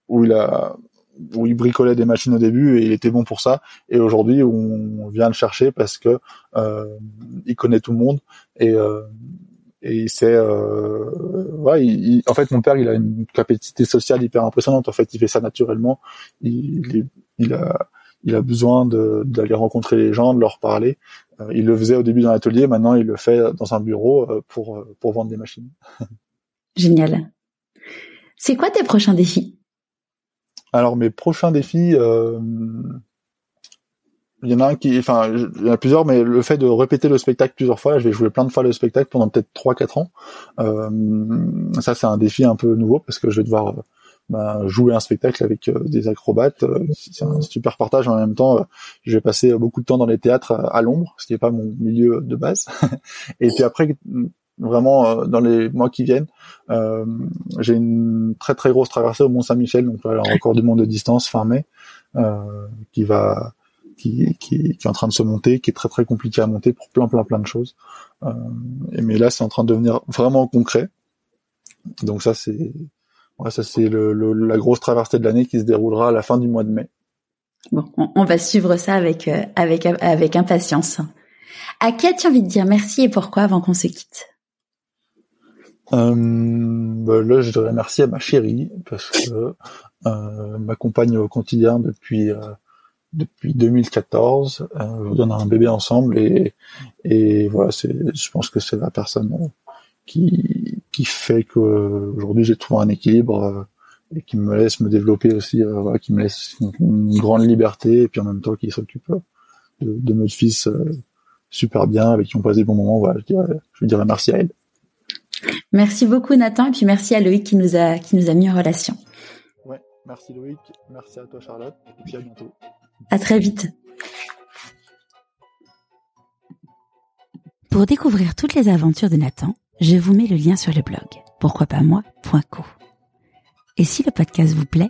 où il a où il bricolait des machines au début et il était bon pour ça. Et aujourd'hui, on vient le chercher parce que euh, il connaît tout le monde et euh, et il sait euh, ouais, il, en fait mon père il a une capacité sociale hyper impressionnante en fait il fait ça naturellement il, il, il a il a besoin d'aller rencontrer les gens, de leur parler. Euh, il le faisait au début dans l'atelier, maintenant il le fait dans un bureau euh, pour euh, pour vendre des machines. Génial. C'est quoi tes prochains défis? Alors mes prochains défis, il y en a un qui, enfin, il y en a plusieurs, mais le fait de répéter le spectacle plusieurs fois, je vais jouer plein de fois le spectacle pendant peut-être 3-4 ans. ça, c'est un défi un peu nouveau parce que je vais devoir bah, jouer un spectacle avec euh, des acrobates, euh, c'est un super partage en même temps. Euh, je vais passer beaucoup de temps dans les théâtres à, l'ombre, ce qui n'est pas mon milieu de base. et puis après, vraiment dans les mois qui viennent, j'ai une très très grosse traversée au Mont Saint-Michel, donc là, encore du monde de distance fin mai, qui va qui, qui, qui, est en train de se monter, qui est très très compliqué à monter pour plein plein plein de choses. Euh, mais là, c'est en train de devenir vraiment concret. Donc ça, c'est Ouais, ça c'est le, la grosse traversée de l'année qui se déroulera à la fin du mois de mai. Bon, on, va suivre ça avec euh, avec avec impatience. À qui as-tu envie de dire merci et pourquoi avant qu'on se quitte? Euh, bah Là, je dirais merci à ma chérie parce que euh, m'accompagne au quotidien depuis euh, depuis 2014. Euh, on a un bébé ensemble et et voilà, c'est je pense que c'est la personne qui qui fait que aujourd'hui j'ai trouvé un équilibre euh, et qui me laisse me développer aussi, euh, voilà, qui me laisse une, grande liberté et puis en même temps qui s'occupe euh, de, de, notre fils super bien, avec qui on passe des bons moments. Voilà, je dirais, je dirais merci à elle. Merci beaucoup Nathan et puis merci à Loïc qui nous a qui nous a mis en relation. Ouais, merci Loïc, merci à toi Charlotte et puis à bientôt. À très vite. Pour découvrir toutes les aventures de Nathan, je vous mets le lien sur le blog pourquoi pas moi.co. Et si le podcast vous plaît,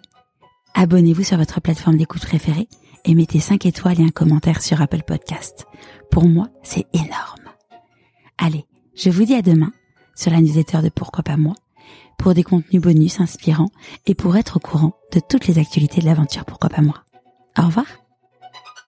abonnez-vous sur votre plateforme d'écoute préférée et mettez 5 étoiles et un commentaire sur Apple Podcast. Pour moi, c'est énorme. Allez, je vous dis à demain sur la newsletter de Pourquoi pas moi pour des contenus bonus inspirants et pour être au courant de toutes les actualités de l'aventure Pourquoi pas moi. Au revoir.